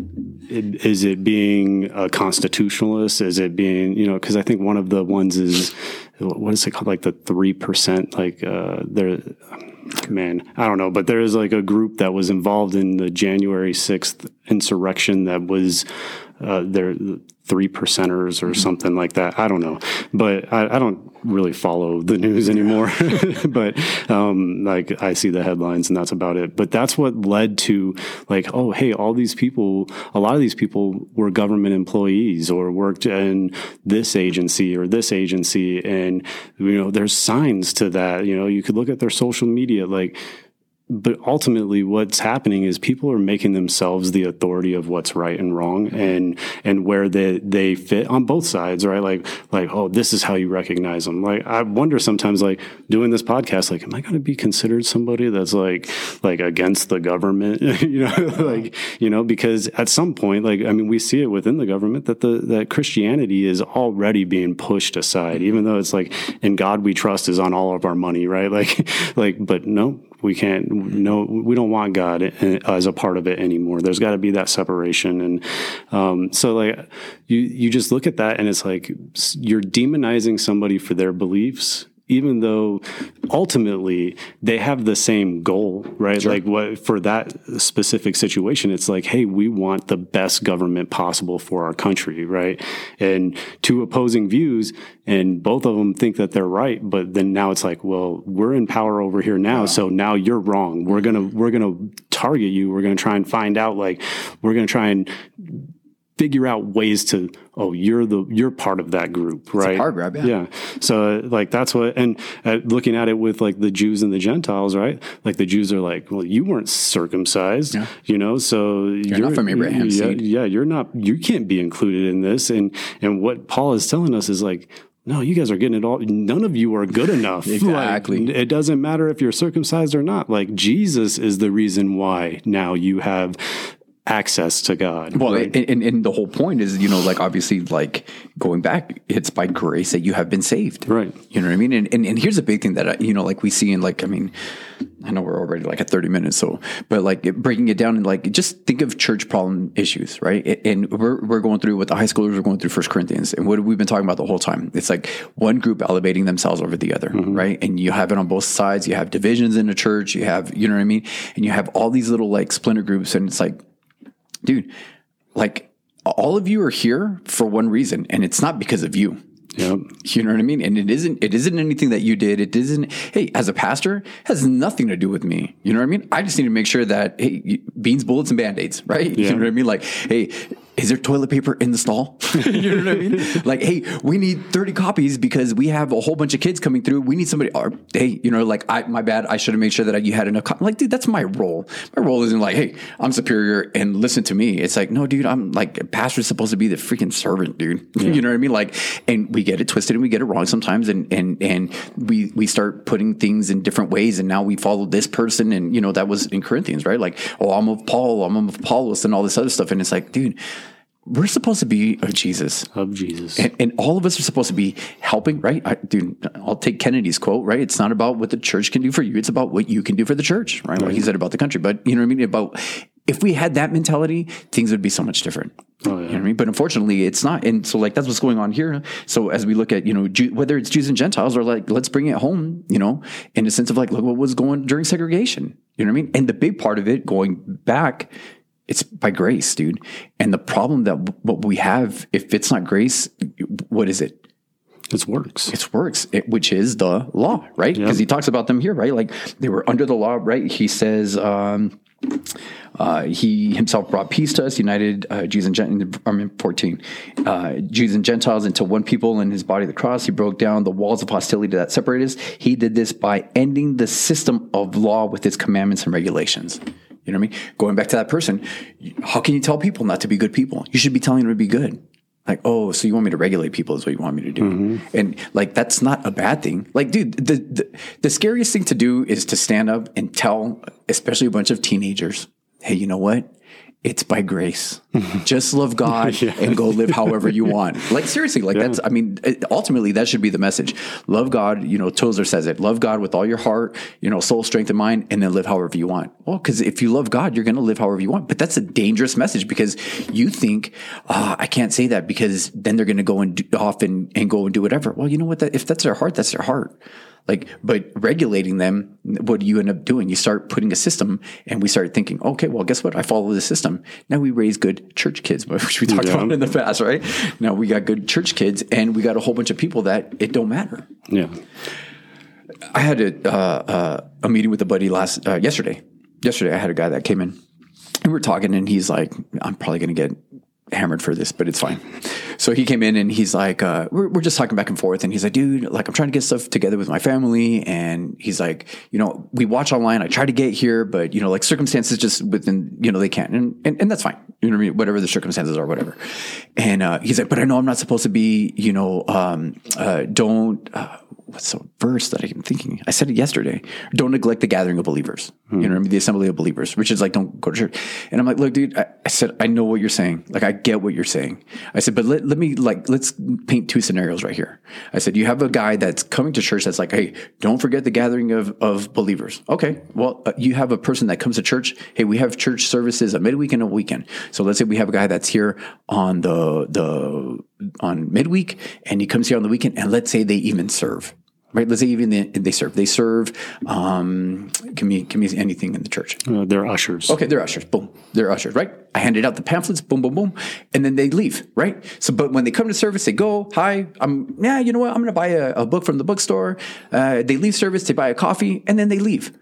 is it being a constitutionalist? Is it being you know? Because I think one of the ones is what is it called? Like the three percent. Like uh, there, man, I don't know, but there is like a group that was involved in the January sixth insurrection that was uh, they're three percenters or something like that. I don't know, but I, I don't really follow the news anymore. but um, like I see the headlines and that's about it. But that's what led to like, oh, hey, all these people, a lot of these people were government employees or worked in this agency or this agency, and you know, there's signs to that. You know, you could look at their social media, like but ultimately what's happening is people are making themselves the authority of what's right and wrong mm-hmm. and and where they they fit on both sides right? Like like oh this is how you recognize them. Like i wonder sometimes like doing this podcast like am i going to be considered somebody that's like like against the government? You know like you know because at some point like i mean we see it within the government that the that christianity is already being pushed aside mm-hmm. even though it's like in god we trust is on all of our money right? Like like but no we can't no we don't want god as a part of it anymore. There's got to be that separation. And um, so like you you just look at that and it's like you're demonizing somebody for their beliefs even though ultimately they have the same goal right? Like what for that specific situation it's like hey we want the best government possible for our country right? And two opposing views and both of them think that they're right but then now it's like well we're in power over here now so now you're wrong. We're mm-hmm. gonna we're gonna target you. We're gonna try and find out like we're gonna try and figure out ways to oh you're the you're part of that group right grab, yeah. yeah so like that's what and uh, looking at it with like the jews and the gentiles right like the jews are like well you weren't circumcised you know so you're, not from Abraham's yeah, seed. yeah you're not you can't be included in this and and what paul is telling us is like no, you guys are getting it all. None of you are good enough. Like, Exactly. it doesn't matter if you're circumcised or not. Like Jesus is the reason why now you have access to God. Well, right? and, and, the whole point is, you know, like obviously, like going back, it's by grace that you have been saved. Right. You know what I mean? And, and, and here's a big thing that, I, you know, like we see in like, I mean, I know we're already like at 30 minutes. So, but like breaking it down and like, just think of church problem issues, right? And we're, we're going through what the high schoolers are going through first Corinthians and what we've been talking about the whole time. It's like one group elevating themselves over the other, mm-hmm. right? And you have it on both sides. You have divisions in the church. You have, you know what I mean? And you have all these little like splinter groups and it's like, dude, like all of you are here for one reason, and it's not because of you. Yep. You know what I mean? And it isn't it isn't anything that you did. It isn't hey, as a pastor, it has nothing to do with me. You know what I mean? I just need to make sure that hey, beans, bullets, and band-aids, right? You know what I mean? Like, hey, is there toilet paper in the stall? you know what I mean? Like, hey, we need 30 copies because we have a whole bunch of kids coming through. We need somebody or hey, you know, like I my bad, I should have made sure that you had enough co-. like, dude, that's my role. My role isn't like, hey, I'm superior and listen to me. It's like, no, dude, I'm like a pastor's supposed to be the freaking servant, dude. you know what I mean? Like, and we get it twisted and we get it wrong sometimes, and and and we we start putting things in different ways, and now we follow this person, and you know that was in Corinthians, right? Like, oh, I'm of Paul, I'm of Apollos, and all this other stuff, and it's like, dude. We're supposed to be of Jesus. Of Jesus. And, and all of us are supposed to be helping, right? I, dude, I'll take Kennedy's quote, right? It's not about what the church can do for you. It's about what you can do for the church, right? What he said about the country. But you know what I mean? About if we had that mentality, things would be so much different. Oh, you know what I mean? But unfortunately, it's not. And so, like, that's what's going on here. So, as we look at, you know, Jew, whether it's Jews and Gentiles or like, let's bring it home, you know, in a sense of like, look what was going during segregation. You know what I mean? And the big part of it going back it's by grace, dude. And the problem that what we have, if it's not grace, what is it? It's works. It's works, it, which is the law, right? Because he talks about them here, right? Like they were under the law, right? He says, um, Uh, he himself brought peace to us, united uh, Jews and Gentiles, I mean, 14, uh, Jews and Gentiles into one people in his body, the cross. He broke down the walls of hostility that separated us. He did this by ending the system of law with its commandments and regulations. You know what I mean? Going back to that person, how can you tell people not to be good people? You should be telling them to be good. Like, oh, so you want me to regulate people is what you want me to do. Mm-hmm. And like, that's not a bad thing. Like, dude, the, the, the scariest thing to do is to stand up and tell, especially a bunch of teenagers, hey, you know what? It's by grace. Just love God yeah. and go live however you want. Like seriously, like yeah. that's. I mean, ultimately that should be the message. Love God. You know, Tozer says it. Love God with all your heart, you know, soul, strength, and mind, and then live however you want. Well, because if you love God, you're going to live however you want. But that's a dangerous message because you think, oh, I can't say that because then they're going to go and do, off and, and go and do whatever. Well, you know what? That, if that's their heart, that's their heart. Like, but regulating them, what do you end up doing? You start putting a system, and we start thinking, okay, well, guess what? I follow the system. Now we raise good church kids, which we talked yeah. about in the past, right? Now we got good church kids, and we got a whole bunch of people that it don't matter. Yeah. I had a uh, uh, a meeting with a buddy last uh, yesterday. Yesterday, I had a guy that came in, and we were talking, and he's like, "I'm probably going to get hammered for this, but it's fine. So he came in and he's like, uh, we're, we're just talking back and forth. And he's like, dude, like I'm trying to get stuff together with my family. And he's like, you know, we watch online. I try to get here, but you know, like circumstances just within, you know, they can't. And, and, and that's fine. You know what I mean? Whatever the circumstances are, whatever. And, uh, he's like, but I know I'm not supposed to be, you know, um, uh, don't, uh, what's the verse that I'm thinking? I said it yesterday. Don't neglect the gathering of believers. Hmm. You know, the assembly of believers, which is like, don't go to church. And I'm like, look, dude, I, I, said, I know what you're saying. Like, I get what you're saying. I said, but let, let me like, let's paint two scenarios right here. I said, you have a guy that's coming to church that's like, hey, don't forget the gathering of, of believers. Okay. Well, uh, you have a person that comes to church. Hey, we have church services a midweek and a weekend. So let's say we have a guy that's here on the, the, on midweek and he comes here on the weekend and let's say they even serve right? Let's say even they, they serve. They serve. Um, can be can be anything in the church. Uh, they're ushers. Okay, they're ushers. Boom, they're ushers. Right. I handed out the pamphlets. Boom, boom, boom, and then they leave. Right. So, but when they come to service, they go, "Hi, I'm yeah. You know what? I'm going to buy a, a, book from the bookstore." Uh, they leave service. They buy a coffee, and then they leave.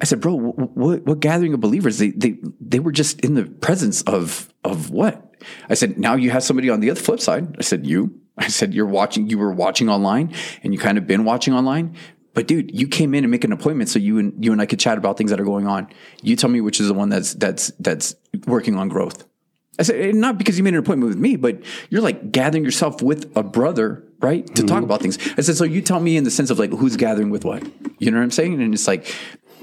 I said, "Bro, what, what gathering of believers? They they they were just in the presence of of what?" I said, "Now you have somebody on the other flip side." I said, "You." I said, you're watching, you were watching online and you kind of been watching online. But dude, you came in and make an appointment so you and you and I could chat about things that are going on. You tell me which is the one that's that's that's working on growth. I said not because you made an appointment with me, but you're like gathering yourself with a brother, right, to mm-hmm. talk about things. I said so. You tell me in the sense of like who's gathering with what. You know what I'm saying? And it's like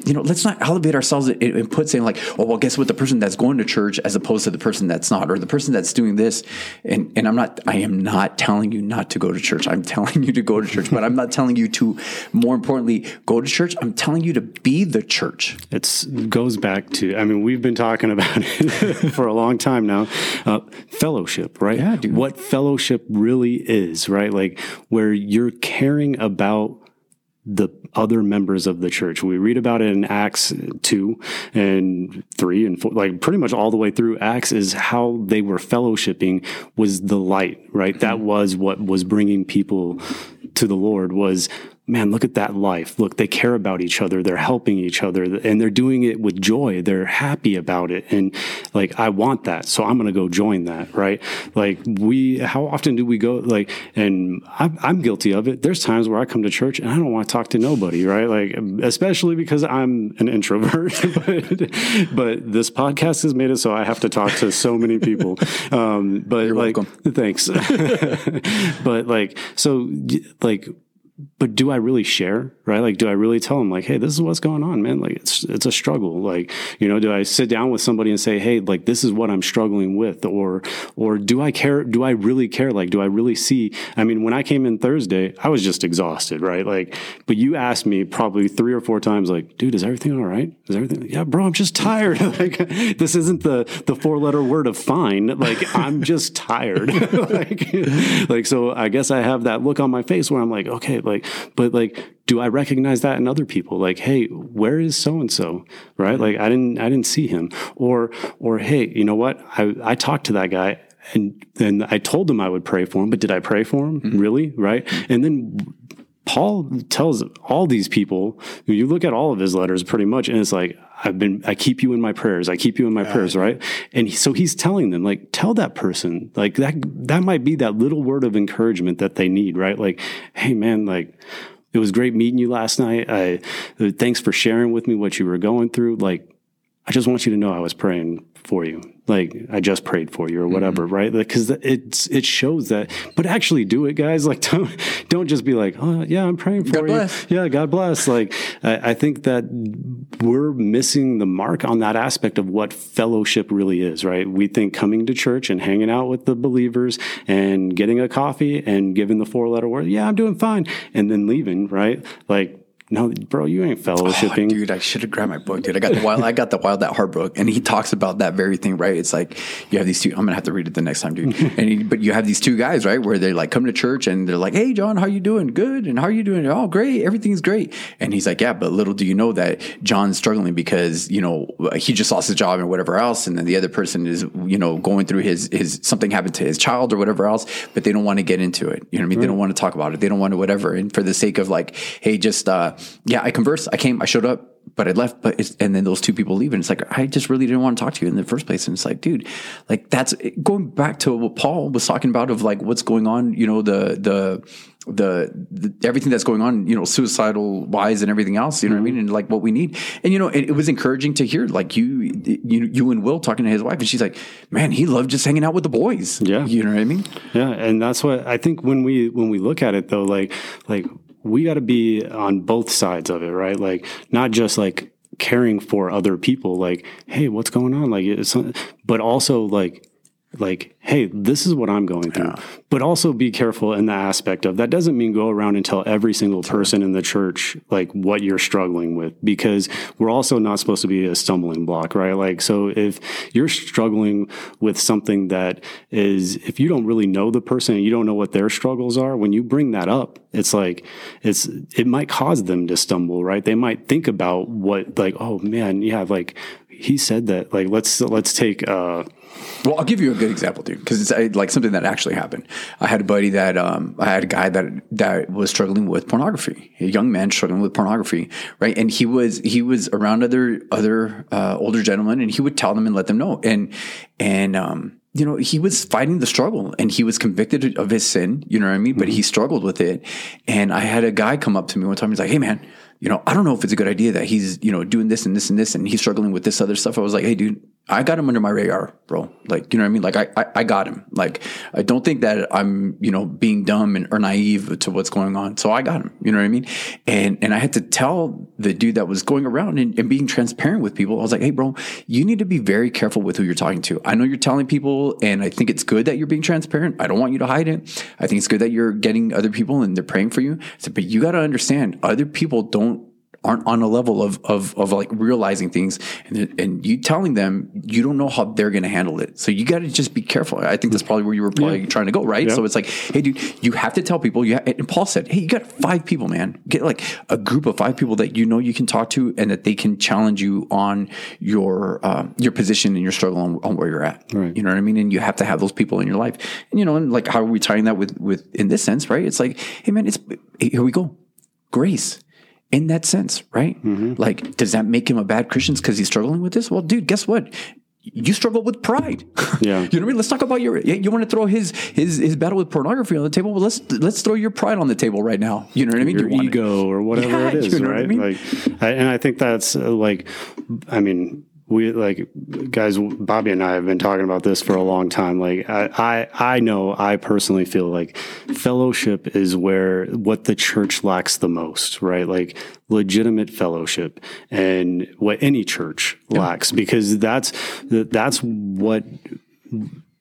you know, let's not elevate ourselves and put saying like, oh, well, guess what? The person that's going to church as opposed to the person that's not, or the person that's doing this. And, and I'm not, I am not telling you not to go to church. I'm telling you to go to church, but I'm not telling you to, more importantly, go to church. I'm telling you to be the church. It's goes back to, I mean, we've been talking about it for a long time now. Uh, fellowship, right? Yeah, dude. What fellowship really is, right? Like where you're caring about the other members of the church. We read about it in Acts 2 and 3 and 4, like pretty much all the way through Acts is how they were fellowshipping was the light, right? Mm-hmm. That was what was bringing people to the Lord was man, look at that life. Look, they care about each other. They're helping each other and they're doing it with joy. They're happy about it. And like, I want that. So I'm going to go join that. Right. Like we, how often do we go like, and I'm, I'm, guilty of it. There's times where I come to church and I don't want to talk to nobody. Right. Like, especially because I'm an introvert, but, but this podcast has made it so I have to talk to so many people. Um, but You're like, welcome. thanks. but like, so like, but do I really share? Right? Like, do I really tell them like, hey, this is what's going on, man? Like, it's it's a struggle. Like, you know, do I sit down with somebody and say, hey, like, this is what I'm struggling with, or or do I care? Do I really care? Like, do I really see? I mean, when I came in Thursday, I was just exhausted, right? Like, but you asked me probably three or four times, like, dude, is everything all right? Is everything? Yeah, bro, I'm just tired. like, this isn't the the four letter word of fine. Like, I'm just tired. like, like, so I guess I have that look on my face where I'm like, okay like, but like, do I recognize that in other people? Like, hey, where is so and so? Right? Like, I didn't, I didn't see him. Or, or hey, you know what? I, I talked to that guy and then I told him I would pray for him, but did I pray for him? Mm-hmm. Really? Right? And then Paul tells all these people, you look at all of his letters pretty much, and it's like, I've been, I keep you in my prayers. I keep you in my prayers, right? And so he's telling them, like, tell that person, like that, that might be that little word of encouragement that they need, right? Like, hey man, like, it was great meeting you last night. I, thanks for sharing with me what you were going through. Like, I just want you to know I was praying for you. Like I just prayed for you or whatever, mm-hmm. right? Because like, it's it shows that. But actually, do it, guys. Like don't don't just be like, oh yeah, I'm praying for God you. Bless. Yeah, God bless. Like I, I think that we're missing the mark on that aspect of what fellowship really is, right? We think coming to church and hanging out with the believers and getting a coffee and giving the four letter word, yeah, I'm doing fine, and then leaving, right? Like no, bro, you ain't fellowshipping, oh, dude. I should have grabbed my book, dude. I got the wild, I got the Wild at Heart book, and he talks about that very thing, right? It's like you have these two. I'm gonna have to read it the next time, dude. and he, but you have these two guys, right, where they like come to church and they're like, "Hey, John, how you doing? Good, and how are you doing? Oh, great, everything's great." And he's like, "Yeah, but little do you know that John's struggling because you know he just lost his job and whatever else, and then the other person is you know going through his his something happened to his child or whatever else, but they don't want to get into it. You know what I mean? Right. They don't want to talk about it. They don't want to whatever. And for the sake of like, hey, just uh, yeah, I converse I came, I showed up, but I left. But it's, and then those two people leave, and it's like I just really didn't want to talk to you in the first place. And it's like, dude, like that's going back to what Paul was talking about of like what's going on. You know, the the the, the, everything that's going on, you know, suicidal wise and everything else, you know mm-hmm. what I mean? And like what we need. And, you know, it, it, was encouraging to hear like you, you, you and Will talking to his wife and she's like, man, he loved just hanging out with the boys. Yeah. You know what I mean? Yeah. And that's what I think when we, when we look at it though, like, like we got to be on both sides of it, right? Like not just like caring for other people, like, hey, what's going on? Like, it's, but also like like, hey, this is what I'm going through. Yeah. But also be careful in the aspect of that doesn't mean go around and tell every single person in the church like what you're struggling with because we're also not supposed to be a stumbling block, right? Like, so if you're struggling with something that is, if you don't really know the person and you don't know what their struggles are, when you bring that up, it's like, it's, it might cause them to stumble, right? They might think about what, like, oh man, yeah, like he said that, like, let's, let's take, uh, well, I'll give you a good example, dude, because it's like something that actually happened. I had a buddy that um, I had a guy that that was struggling with pornography, a young man struggling with pornography, right? And he was he was around other other uh, older gentlemen, and he would tell them and let them know, and and um, you know, he was fighting the struggle and he was convicted of his sin, you know what I mean? But mm-hmm. he struggled with it. And I had a guy come up to me one time. He's like, Hey man, you know, I don't know if it's a good idea that he's, you know, doing this and this and this and he's struggling with this other stuff. I was like, Hey dude, I got him under my radar, bro. Like, you know what I mean? Like, I, I, I, got him. Like, I don't think that I'm, you know, being dumb and, or naive to what's going on. So I got him, you know what I mean? And, and I had to tell the dude that was going around and, and being transparent with people. I was like, Hey, bro, you need to be very careful with who you're talking to. I know you're telling people and I think it's good that you're being transparent. I don't want you to hide it. I think it's good that you're getting other people and they're praying for you. Said, but you got to understand other people don't aren't on a level of of, of like realizing things and, and you telling them you don't know how they're going to handle it. So you got to just be careful. I think that's probably where you were probably yeah. trying to go right? Yeah. so it's like hey dude you have to tell people. You and paul said hey you got five people man. Get like a group of five people that you know you can talk to and that they can challenge you on your um, your position and your struggle on, on, where you're at. Right. you know what i mean? And you have to have those people in your life. And you know and like how are we tying that with with in this sense right? It's like hey man it's here we go. Grace in that sense, right? Mm-hmm. Like, does that make him a bad Christian because he's struggling with this? Well, dude, guess what? You struggle with pride. Yeah. you know what I mean? Let's talk about your you want to throw his his his battle with pornography on the table. Well, let's let's throw your pride on the table right now. You know what I mean? Your you ego or whatever yeah, it is, you know right? I mean? Like I, and I think that's uh, like I mean, we like guys bobby and i have been talking about this for a long time like I, I i know i personally feel like fellowship is where what the church lacks the most right like legitimate fellowship and what any church yeah. lacks because that's that's what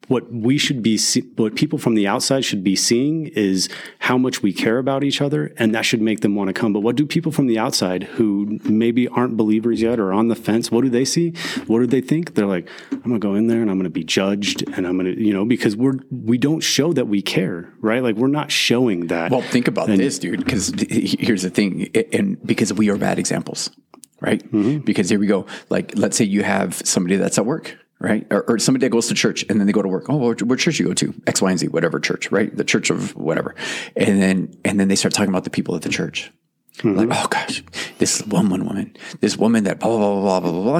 what we should be what people from the outside should be seeing is how much we care about each other and that should make them want to come. But what do people from the outside who maybe aren't believers yet or on the fence what do they see? What do they think? They're like i'm going to go in there and i'm going to be judged and i'm going to you know because we're we don't show that we care right? Like we're not showing that. Well think about and, this dude because here's the thing and because we are bad examples right? Mm-hmm. because here we go like let's say you have somebody that's at work right? Or, or, somebody that goes to church and then they go to work. Oh, what, what church you go to? X, Y, and Z, whatever church, right? The church of whatever. And then, and then they start talking about the people at the church. Mm-hmm. Like, oh gosh, this one one woman, this woman that blah blah blah blah blah blah,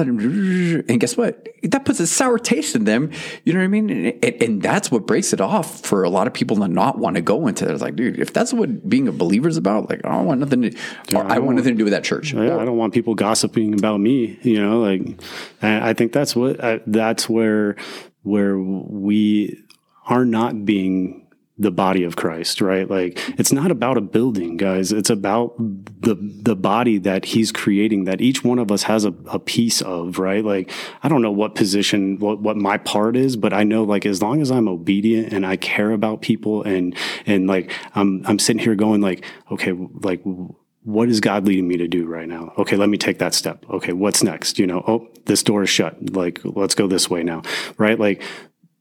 and guess what? That puts a sour taste in them. You know what I mean? And, and that's what breaks it off for a lot of people to not want to go into it. It's like, dude, if that's what being a believer is about, like, I don't want nothing to. I, want nothing to do with that church. Yeah, I don't want people gossiping about me. You know, like, I think that's what I, that's where where we are not being the body of Christ, right? Like it's not about a building, guys. It's about the the body that he's creating that each one of us has a, a piece of, right? Like I don't know what position what what my part is, but I know like as long as I'm obedient and I care about people and and like I'm I'm sitting here going like, okay, like what is God leading me to do right now? Okay, let me take that step. Okay, what's next? You know, oh, this door is shut. Like, let's go this way now, right? Like,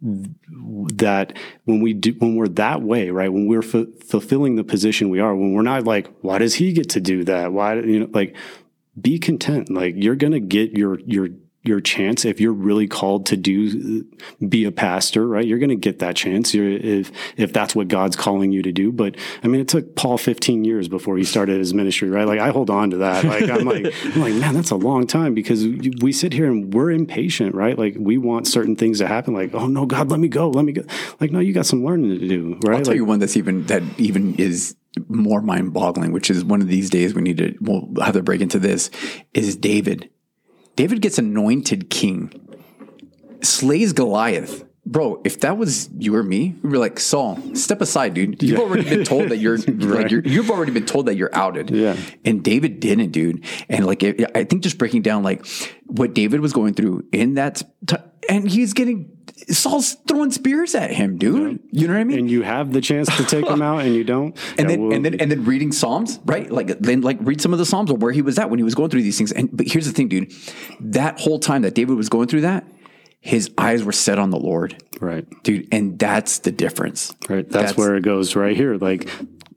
that when we do when we're that way right? When we're f- fulfilling the position we are when we're not like why does he get to do that? Why you know like be content. Like you're gonna get your your your chance. If you're really called to do be a pastor right you're going to get that chance. If if that's what god's calling you to do. But i mean it took paul 15 years before he started his ministry right? Like i hold on to that. Like i'm like i'm like man that's a long time because we sit here and we're impatient right? Like we want certain things to happen like oh no god let me go let me go. Like no you got some learning to do right? I'll tell like, you one that's even that even is more mind-boggling which is one of these days we need to we'll have to break into this is david David gets anointed king, slays Goliath. Bro, if that was you or me, we'd be like, Saul, step aside, dude. You've yeah. already been told that you're right. like you're, you've already been told that you're outed. Yeah. And David didn't, dude. And like it, I think just breaking down like what David was going through in that, t- and he's getting Saul's throwing spears at him, dude. Yeah. You know what I mean? And you have the chance to take him out, and you don't. and yeah, then, and then, and then reading Psalms, right? Like, then, like, read some of the Psalms of where he was at when he was going through these things. And but here's the thing, dude. That whole time that David was going through that, his eyes were set on the Lord. Right. Dude, and that's the difference. Right. That's, that's where it goes right here. Like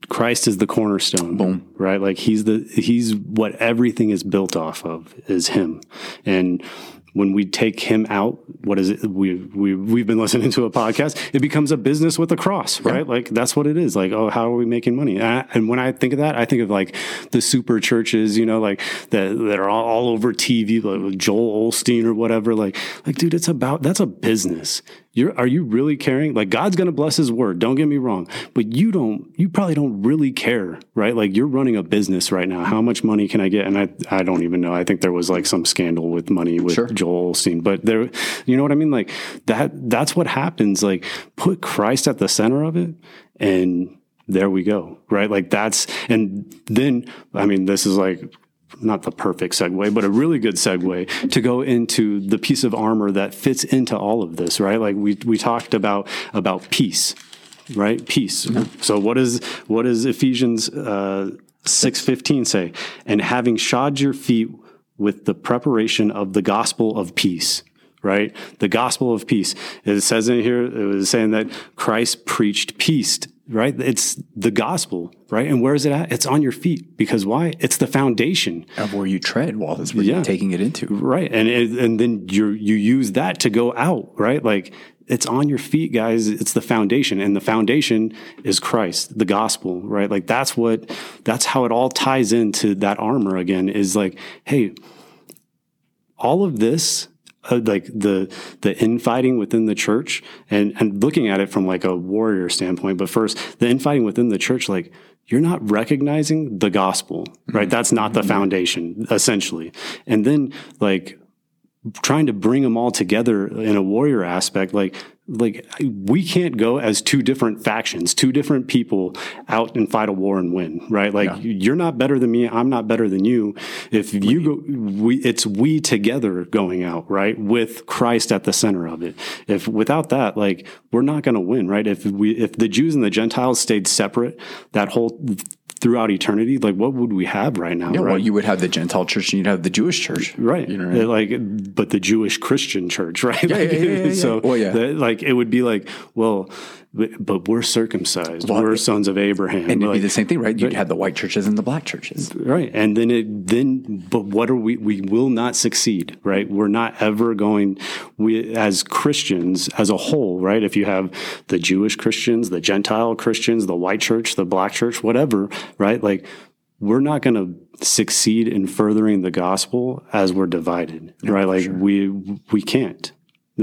Christ is the cornerstone. Boom. Right? Like he's the he's what everything is built off of is him. And when we take him out, what is it? We, we, we've been listening to a podcast. It becomes a business with a cross, right? Yeah. Like that's what it is. Like, oh, how are we making money? And, I, and, when I think of that, I think of like the super churches, you know, like that, that are all, all over TV, like Joel Osteen or whatever. Like, like, dude, it's about, that's a business. You're, are you really caring? Like God's going to bless his word. Don't get me wrong, but you don't, you probably don't really care, right? Like you're running a business right now. How much money can I get? And I, I don't even know. I think there was like some scandal with money with sure. Joel Osteen, but there, you know what I mean? Like that, that's what happens. Like put Christ at the center of it and there we go. Right. Like that's, and then, I mean, this is like, not the perfect segue, but a really good segue to go into the piece of armor that fits into all of this, right? Like we we talked about about peace, right? Peace. Mm-hmm. So what is what does Ephesians uh, six fifteen say? And having shod your feet with the preparation of the gospel of peace right? The gospel of peace. It says in here, it was saying that Christ preached peace right? It's the gospel, right? And where is it at? It's on your feet because why? It's the foundation of where you tread while where yeah. you're taking it into, right? And and then you you use that to go out, right? Like it's on your feet, guys. It's the foundation, and the foundation is Christ, the gospel, right? Like that's what that's how it all ties into that armor again. Is like, hey, all of this uh, like the the infighting within the church and and looking at it from like a warrior standpoint but first the infighting within the church like you're not recognizing the gospel right? Mm-hmm. that's not the foundation essentially. And then like trying to bring them all together in a warrior aspect like like we can't go as two different factions, two different people out and fight a war and win, right? Like yeah. you're not better than me, I'm not better than you. If you go, we, it's we together going out, right? With Christ at the center of it. If without that, like we're not going to win, right? If we, if the Jews and the Gentiles stayed separate, that whole throughout eternity, like what would we have right now? Yeah, right? well, you would have the Gentile church and you'd have the Jewish church, right? You know, right? like, but the Jewish Christian church, right? Yeah, like, yeah, yeah, yeah, So, well, yeah. Like, it would be like, well, but we're circumcised. Well, we're sons of Abraham. And it'd like, be the same thing, right? You'd have the white churches and the black churches. Right. And then it, then, but what are we, we will not succeed, right? We're not ever going, we, as Christians as a whole, right? If you have the Jewish Christians, the Gentile Christians, the white church, the black church, whatever, right? Like, we're not going to succeed in furthering the gospel as we're divided, right? Like we we can't.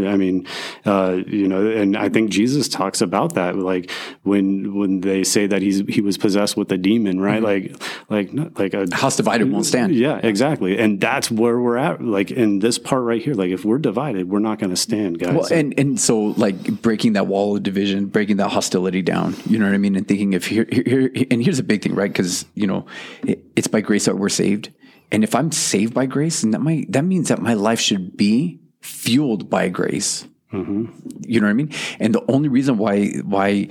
I mean, uh, you know, and I think Jesus talks about that, like when when they say that he's he was possessed with a demon, right? Like, like not like a House divided won't stand. yeah, exactly, and that's where we're at. Like in this part right here, like if we're divided, we're not going to stand, guys. Well, and and so like breaking that wall of division, breaking that hostility down. You know what I mean? And thinking if here, here, here and here's a big thing, right? Because you know, it, it's by grace that we're saved. And if I'm saved by grace, and that my that means that my life should be fueled by grace. Mm-hmm. You know what I mean? And the only reason why why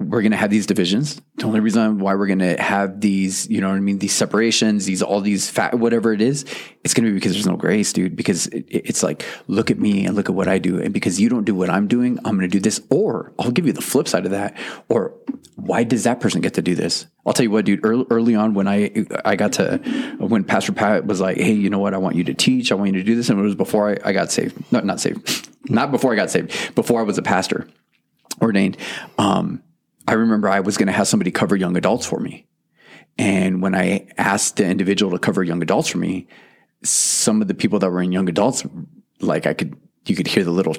we're going to have these divisions, the only reason why we're going to have these, you know what I mean, these separations, these all these fat, whatever it is, it's going to be because there's no grace, dude. Because it, it's like, look at me and look at what I do, and because you don't do what I'm doing, I'm going to do this. Or I'll give you the flip side of that. Or why does that person get to do this? I'll tell you what, dude. Early, early on, when I I got to when Pastor Pat was like, "Hey, you know what? I want you to teach. I want you to do this," and it was before I, I got saved. No, not saved. Not before I got saved. Before I was a pastor ordained. Um, I remember I was going to have somebody cover young adults for me. And when I asked the individual to cover young adults for me, some of the people that were in young adults, like I could, you could hear the little,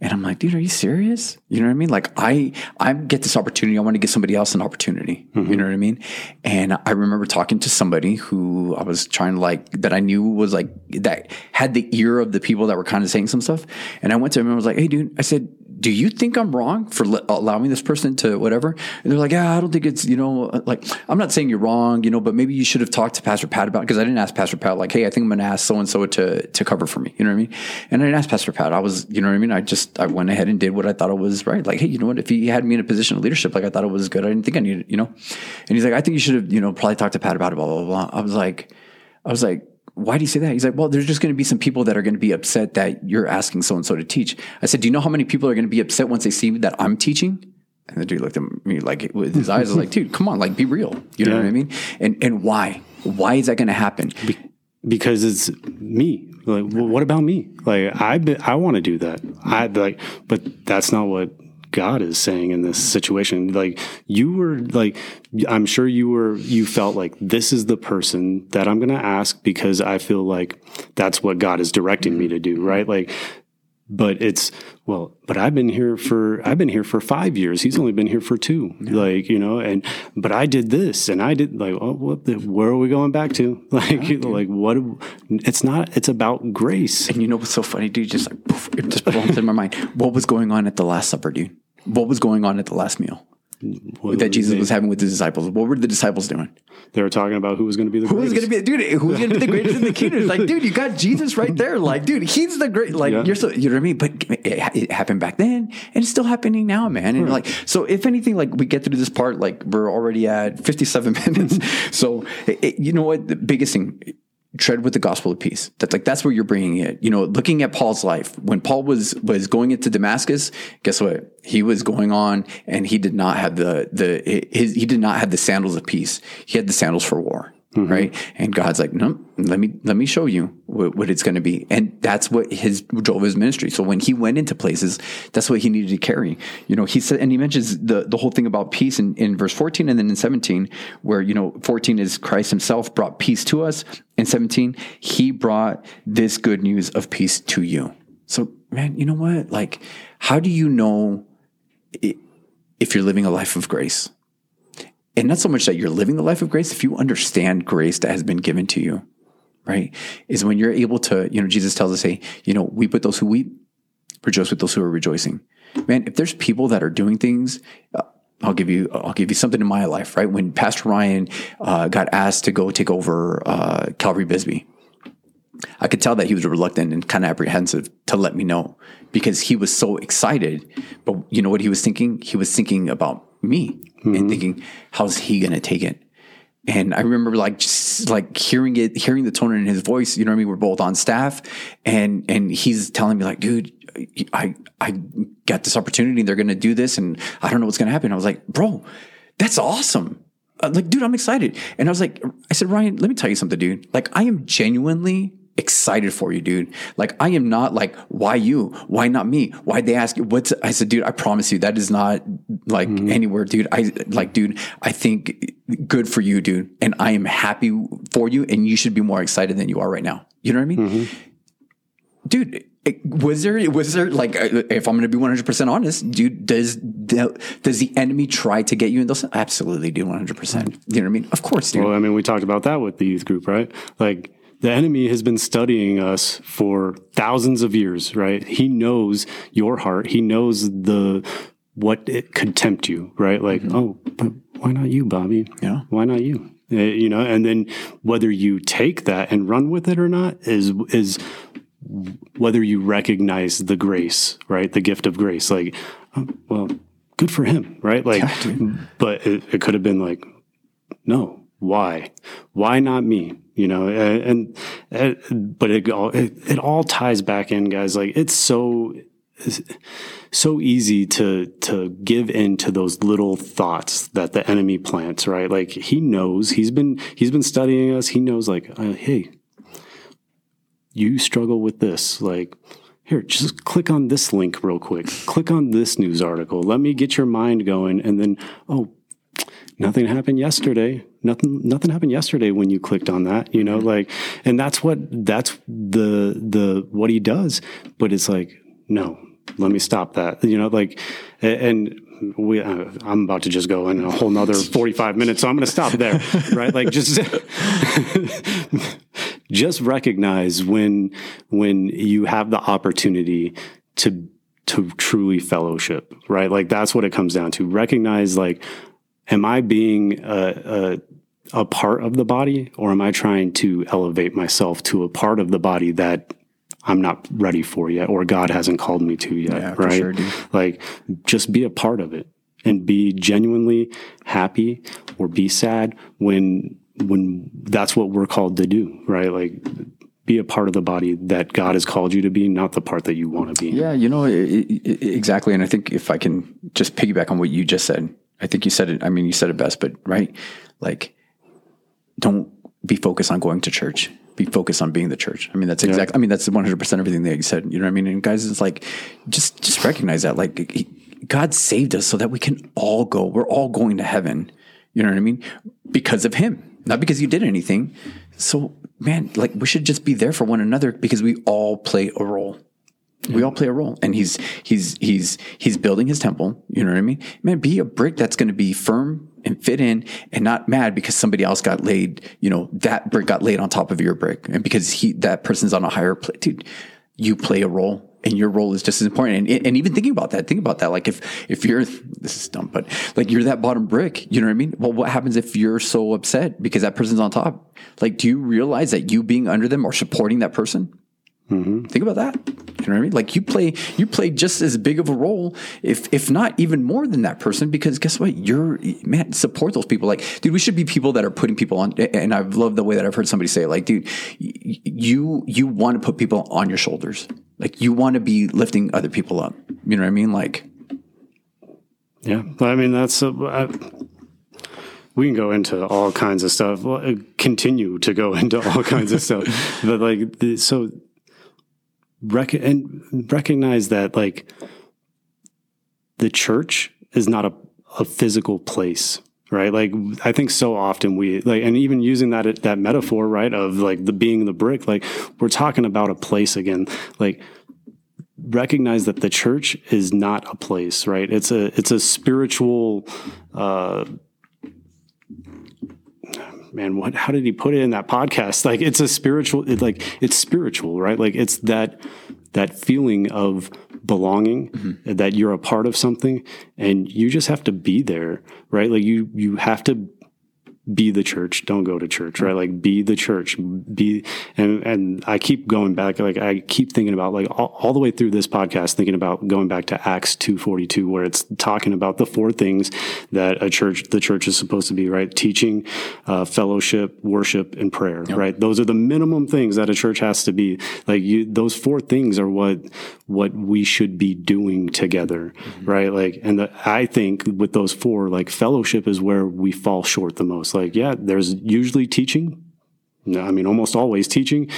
and I'm like, dude, are you serious? You know what I mean? Like I, I get this opportunity. I want to give somebody else an opportunity. You mm-hmm. know what I mean? And I remember talking to somebody who I was trying to like, that I knew was like, that had the ear of the people that were kind of saying some stuff. And I went to him and I was like, hey, dude, I said, do you think I'm wrong for allowing this person to whatever? And they're like, yeah, I don't think it's, you know, like, I'm not saying you're wrong, you know, but maybe you should have talked to Pastor Pat about, because I didn't ask Pastor Pat, like, hey, I think I'm going to ask so and so to to cover for me. You know what I mean? And I didn't ask Pastor Pat. I was, you know what I mean? I just, I went ahead and did what I thought it was right. Like, hey, you know what? If he had me in a position of leadership, like I thought it was good, I didn't think I needed, you know? And he's like, I think you should have, you know, probably talked to Pat about it, blah, blah, blah. I was like, I was like, why do you say that? He's like, well, there's just going to be some people that are going to be upset that you're asking so and so to teach. I said, do you know how many people are going to be upset once they see that I'm teaching? And the dude looked at me like with his eyes, I was like, dude, come on, like be real. You know Yeah. what I mean? And and why? Why is that going to happen? because it's me. Like, well, what about me? Like, I be, I want to do that. I like, but that's not what God is saying in this situation. Like, you were like, I'm sure you were. You felt like this is the person that I'm going to ask because I feel like that's what God is directing me mm-hmm. to do. Right? Like. But it's well, but I've been here for I've been here for five years. He's only been here for two. Like you know, and but I did this and I did like oh, what the, where are we going back to? Like like what? It's not. It's about grace. And you know what's so funny, dude? Just like poof, it just blows in my mind. What was going on at the Last Supper, dude? What was going on at the last meal What that Jesus they, was having with his disciples? What were the disciples doing? They were talking about who was going to be the Who was greatest. going to be, dude? Who's going to be the greatest in the kingdom? Like, dude, you got Jesus right there. Like, dude, he's the great. Like, Yeah. you're so, you know what I mean? But it, it happened back then, and it's still happening now, man. And like, so if anything, like, we get through this part, like, we're already at 57 minutes. so, it- you know what? The biggest thing. Tread with the gospel of peace. That's like that's where you're bringing it. You know, looking at Paul's life when Paul was was going into Damascus. Guess what? He was going on, and he did not have the the his he did not have the sandals of peace. He had the sandals for war Mm-hmm. right? And God's like, no, let me let me show you what, what it's going to be, and that's what his drove his ministry. So when he went into places, that's what he needed to carry. You know, he said, and he mentions the the whole thing about peace in, in verse fourteen, and then in seventeen, where you know, fourteen is Christ Himself brought peace to us, and seventeen, He brought this good news of peace to you. So, man, you know what? Like, how do you know i- if you're living a life of grace? And not so much that you're living the life of grace, if you understand grace that has been given to you, right? Is when you're able to, you know, Jesus tells us, hey, you know, weep with those who weep, rejoice with those who are rejoicing. Man, if there's people that are doing things, uh, I'll give you, I'll give you something in my life, right? When Pastor Ryan uh, got asked to go take over uh, Calvary Bisbee, I could tell that he was reluctant and kind of apprehensive to let me know because he was so excited. But you know what he was thinking? He was thinking about me and thinking, how's he going to take it? And I remember like just like hearing it, hearing the tone in his voice. You know what I mean? We're both on staff, and and he's telling me like, dude, I I got this opportunity. They're going to do this, and I don't know what's going to happen. I was like, bro, that's awesome. Uh, like, dude, I'm excited. And I was like, I said, Ryan, let me tell you something, dude. Like, I am genuinely excited for you, dude. Like I am not like, why you? Why not me? Why'd they ask you? What's I said, dude, I promise you that is not like Mm-hmm. anywhere, dude. I like, dude, I think good for you, dude. And I am happy for you. And you should be more excited than you are right now. You know what I mean? Mm-hmm. Dude, it- was there, was there like, uh, if I'm going to be 100% honest, dude, does, the, does the enemy try to get you in those? Absolutely, dude, 100%. You know what I mean? Of course, dude. Well, I mean, we talked about that with the youth group, right? Like the enemy has been studying us for thousands of years, right? He knows your heart. He knows the what it could tempt you, right? Like, oh, but why not you, Bobby? Yeah. Why not you? Uh, you know, and then whether you take that and run with it or not is is whether you recognize the grace, right? The gift of grace. Like, oh, well, good for him, right? Like, but it, it could have been like, no, why? Why not me? You know, and, and but it all it, it all ties back in, guys. Like, it's so so easy to to give in to those little thoughts that the enemy plants, right? Like he knows he's been he's been studying us. He knows, like, uh, hey, you struggle with this, like. Here, just click on this link real quick. click on this news article. Let me get your mind going. And then, oh, nothing happened yesterday. Nothing, nothing happened yesterday when you clicked on that, you know, like, and that's what, that's the, the, what he does. But it's like, no, let me stop that, you know, like, and we, uh, I'm about to just go in a whole nother 45 minutes. So I'm going to stop there, right? Like just, just recognize when, when you have the opportunity to, to truly fellowship, right? Like that's what it comes down to. Recognize like, am I being a, a, a part of the body or am I trying to elevate myself to a part of the body that I'm not ready for yet or God hasn't called me to yet, Yeah, right? sure. Like just be a part of it and be genuinely happy or be sad when when that's what we're called to do, right? Like be a part of the body that God has called you to be, not the part that you want to be. Yeah, you know, i i i- exactly. And I think if I can just piggyback on what you just said, I think you said it. I mean, you said it best, but right? Like, don't be focused on going to church. Be focused on being the church. I mean, that's exactly, I mean, that's 100% everything that you said. You know what I mean? And guys, it's like, just, just recognize that. Like, he, God saved us so that we can all go. We're all going to heaven. You know what I mean? Because of him, not because you did anything. So, man, like, we should just be there for one another because we all play a role. We all play a role, and he's he's he's he's building his temple. You know what I mean? Man, be a brick that's going to be firm and fit in, and not mad because somebody else got laid. You know that brick got laid on top of your brick, and because he that person's on a higher plate, dude. You play a role, and your role is just as important. And, and even thinking about that, think about that. Like if if you're this is dumb, but like you're that bottom brick, you know what I mean? Well, what happens if you're so upset because that person's on top? Like, do you realize that you being under them or supporting that person? Think about that. You know what I mean? Like you play, you play just as big of a role, if if not even more than that person. Because guess what? You're man, support those people. Like, dude, we should be people that are putting people on. And I've loved the way that I've heard somebody say it. Like, dude, you you want to put people on your shoulders. Like you want to be lifting other people up. You know what I mean? Like, Yeah, I mean that's uh, I, we can go into all kinds of stuff. Well, uh, Continue to go into all kinds of stuff, but like the, so, rec- and recognize that like the church is not a, a physical place right? Like i think so often we like and even using that that metaphor right of like the being the brick like we're talking about a place again. Like recognize that the church is not a place right? It's a it's a spiritual uh man what how did he put it in that podcast? Like it's a spiritual it, like it's spiritual right? Like it's that that feeling of belonging mm-hmm. that you're a part of something and you just have to be there right? Like you you have to be the church don't go to church right? Like be the church be and and i keep going back like i keep thinking about like all, all the way through this podcast thinking about going back to acts 242 where it's talking about the four things that a church the church is supposed to be right? Teaching uh, fellowship worship and prayer right? Those are the minimum things that a church has to be. Like you those four things are what what we should be doing together right? Like and the, i think with those four like fellowship is where we fall short the most like yeah there's usually teaching I mean, almost always teaching.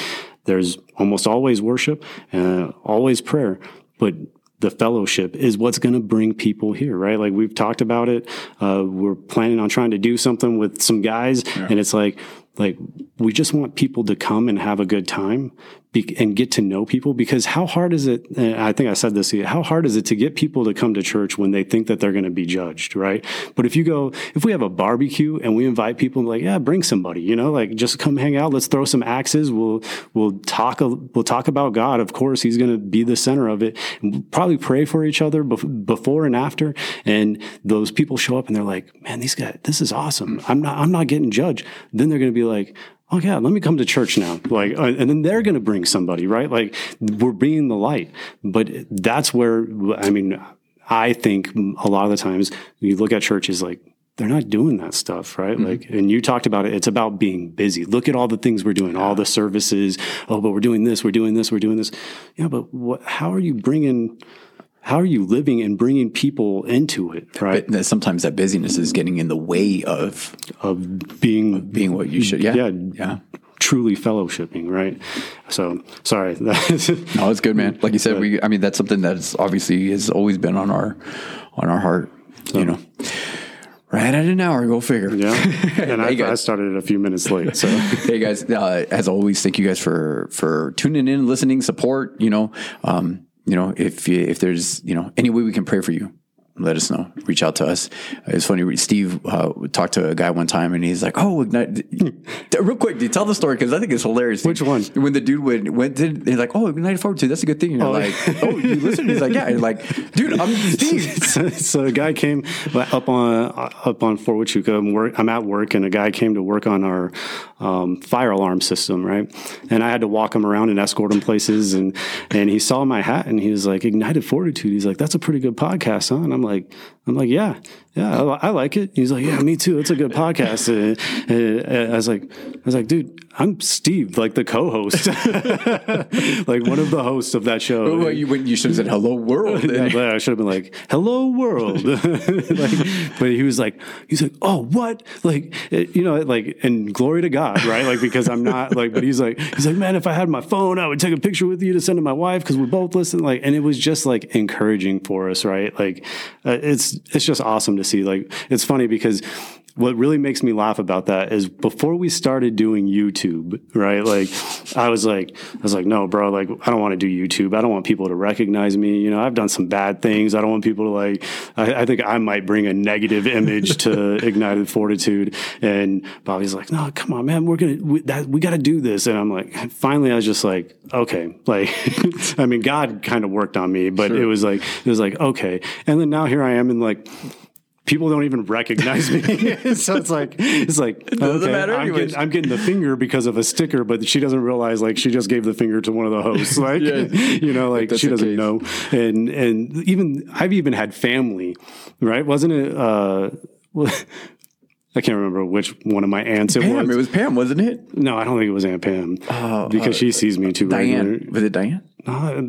there's almost always worship, uh, always prayer, but the fellowship is what's going to bring people here, right? Like we've talked about it. Uh, we're planning on trying to do something with some guys, and it's like, like we just want people to come and have a good time be, and get to know people? Because how hard is it i think i said this how hard is it to get people to come to church when they think that they're going to be judged right? But if you go if we have a barbecue and we invite people like yeah bring somebody you know like just come hang out let's throw some axes we'll we'll talk we'll talk about god of course he's going to be the center of it. We'll probably pray for each other before and after and those people show up and they're like man these guys this is awesome. I'm not i'm not getting judged. Then they're going to be like oh yeah let me come to church now like uh, and then they're going to bring somebody right like we're being the light but that's where i mean i think a lot of the times you look at churches like they're not doing that stuff, right? Mm-hmm. Like, and you talked about it. It's about being busy. Look at all the things we're doing, all the services. Oh, but we're doing this, we're doing this, we're doing this. Yeah, but what? How are you bringing how are you living and bringing people into it right? but sometimes that busyness is getting in the way of of being of being what you should yeah. yeah yeah. truly fellowshipping right? So sorry. No it's good man. Like you said we i mean that's something that's obviously has always been on our on our heart so, you know. Right at an hour, go figure. Yeah, and hey I, I, started a few minutes late. So, hey guys, uh, as always, thank you guys for for tuning in, listening, support. You know, um, you know, if if there's you know any way we can pray for you, let us know. Reach out to us. It's funny. Steve uh, talked to a guy one time, and he's like, "Oh, ignite. real quick, tell the story because I think it's hilarious." Which one? When the dude went, went did, he's like, "Oh, Ignited Fortitude That's a good thing." And you're oh. like, "Oh, you listen?" He's like, "Yeah." You're like, "Dude, I'm Steve." so, so, a guy came up on up on Fort Huachuca. I'm, work, I'm at work, and a guy came to work on our um, fire alarm system, right? And I had to walk him around and escort him places, and and he saw my hat, and he was like, "Ignited Fortitude." He's like, "That's a pretty good podcast, huh?" And I'm like, I'm like, yeah, yeah, I, I like it. He's like, yeah, me too. It's a good podcast. And, and, and I was like, I was like, dude, I'm Steve, like the co-host, like one of the hosts of that show. Well, you, you should have said "Hello World." yeah, I should have been like "Hello World," like, but he was like, he's like, "Oh, what?" Like, uh, you know, like, and glory to God, right? Like, because I'm not like, but he's like, he's like, man, if I had my phone, I would take a picture with you to send to my wife because we both listen. Like, and it was just like encouraging for us, right? Like, uh, it's it's just awesome to see. Like, it's funny because what really makes me laugh about that is before we started doing YouTube, right? Like I was like, I was like, no, bro, like I don't want to do YouTube. I don't want people to recognize me. You know, I've done some bad things. I don't want people to like, I, I think I might bring a negative image to Ignited Fortitude. And Bobby's like, no, come on, man, we're going we, to, we got to do this. And I'm like, finally, I was just like, okay, like, I mean, God kind of worked on me, but sure. it was like, it was like, okay. And then now here I am in like, people don't even recognize me. so it's like it's like it okay, matter. I'm getting, I'm getting, the finger because of a sticker, but she doesn't realize like she just gave the finger to one of the hosts. Like yeah. you know, like she doesn't know. And and even I've even had family, right? Wasn't it? uh I can't remember which one of my aunts it Pam, was. It was Pam, wasn't it? No, I don't think it was Aunt Pam uh, because uh, she sees me too. Diane, regular. was it Diane? Uh,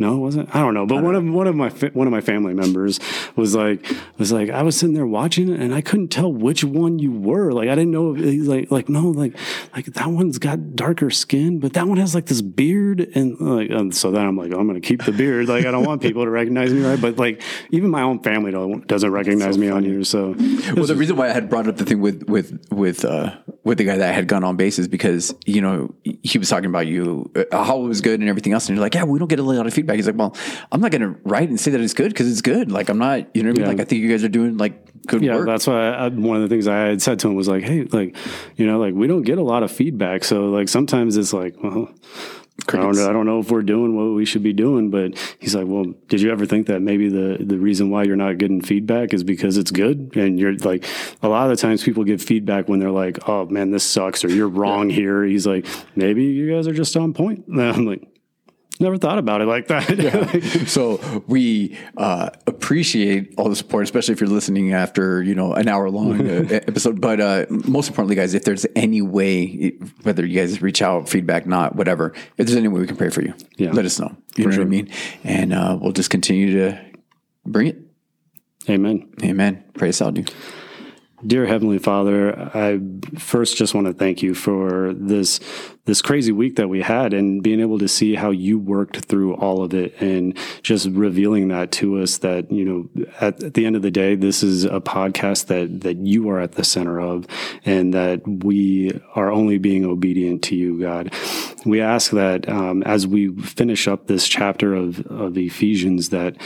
no, it wasn't. I don't know. But one know. of one of my one of my family members was like was like I was sitting there watching and I couldn't tell which one you were. Like I didn't know. He's like like no like like that one's got darker skin, but that one has like this beard and like and so then I'm like I'm gonna keep the beard. Like I don't want people to recognize me, right? But like even my own family don't, doesn't recognize so me funny. on here. So well, the reason why I had brought up the thing with with with uh, with the guy that had gone on base is because you know he was talking about you uh, how it was good and everything else, and you're like yeah we don't get a lot of feedback feedback. He's like, well, I'm not going to write and say that it's good because it's good. Like I'm not, you know what I mean? Like I think you guys are doing like good yeah, work. that's why I, one of the things I had said to him was like, hey, like, you know, like we don't get a lot of feedback. So like sometimes it's like, well, I don't, I don't, know if we're doing what we should be doing, but he's like, well, did you ever think that maybe the, the reason why you're not getting feedback is because it's good? And you're like, a lot of the times people give feedback when they're like, oh man, this sucks or you're wrong yeah. here. He's like, maybe you guys are just on point. And I'm like, never thought about it like that. yeah. So we uh, appreciate all the support, especially if you're listening after you know an hour long uh, episode. But uh, most importantly, guys, if there's any way, whether you guys reach out, feedback, not whatever, if there's any way we can pray for you, yeah. let us know. You for know sure. what I mean? And uh, we'll just continue to bring it. Amen. Amen. Praise out, dude. Dear Heavenly Father, I first just want to thank you for this this crazy week that we had and being able to see how you worked through all of it and just revealing that to us that, you know, at, at the end of the day, this is a podcast that that you are at the center of and that we are only being obedient to you, God. We ask that um, as we finish up this chapter of, of Ephesians that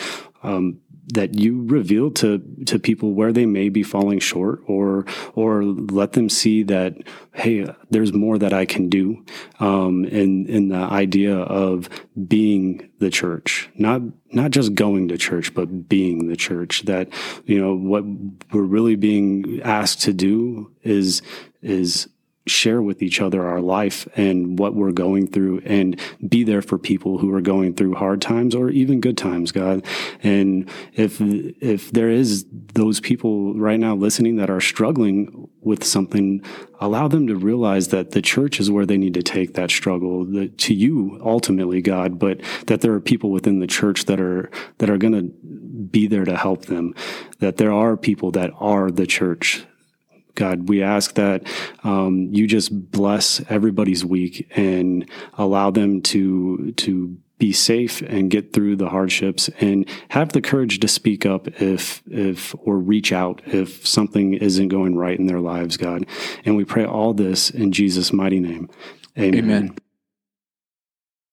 um, that you reveal to to people where they may be falling short or or let them see that hey there's more that I can do um in in the idea of being the church. Not not just going to church but being the church. That you know what we're really being asked to do is is share with each other our life and what we're going through and be there for people who are going through hard times or even good times god. And if if there is those people right now listening that are struggling with something allow them to realize that the church is where they need to take that struggle the, to you ultimately god but that there are people within the church that are that are going to be there to help them that there are people that are the church God, we ask that um, you just bless everybody's week and allow them to to be safe and get through the hardships and have the courage to speak up if if or reach out if something isn't going right in their lives, God. And we pray all this in Jesus' mighty name. Amen. Amen.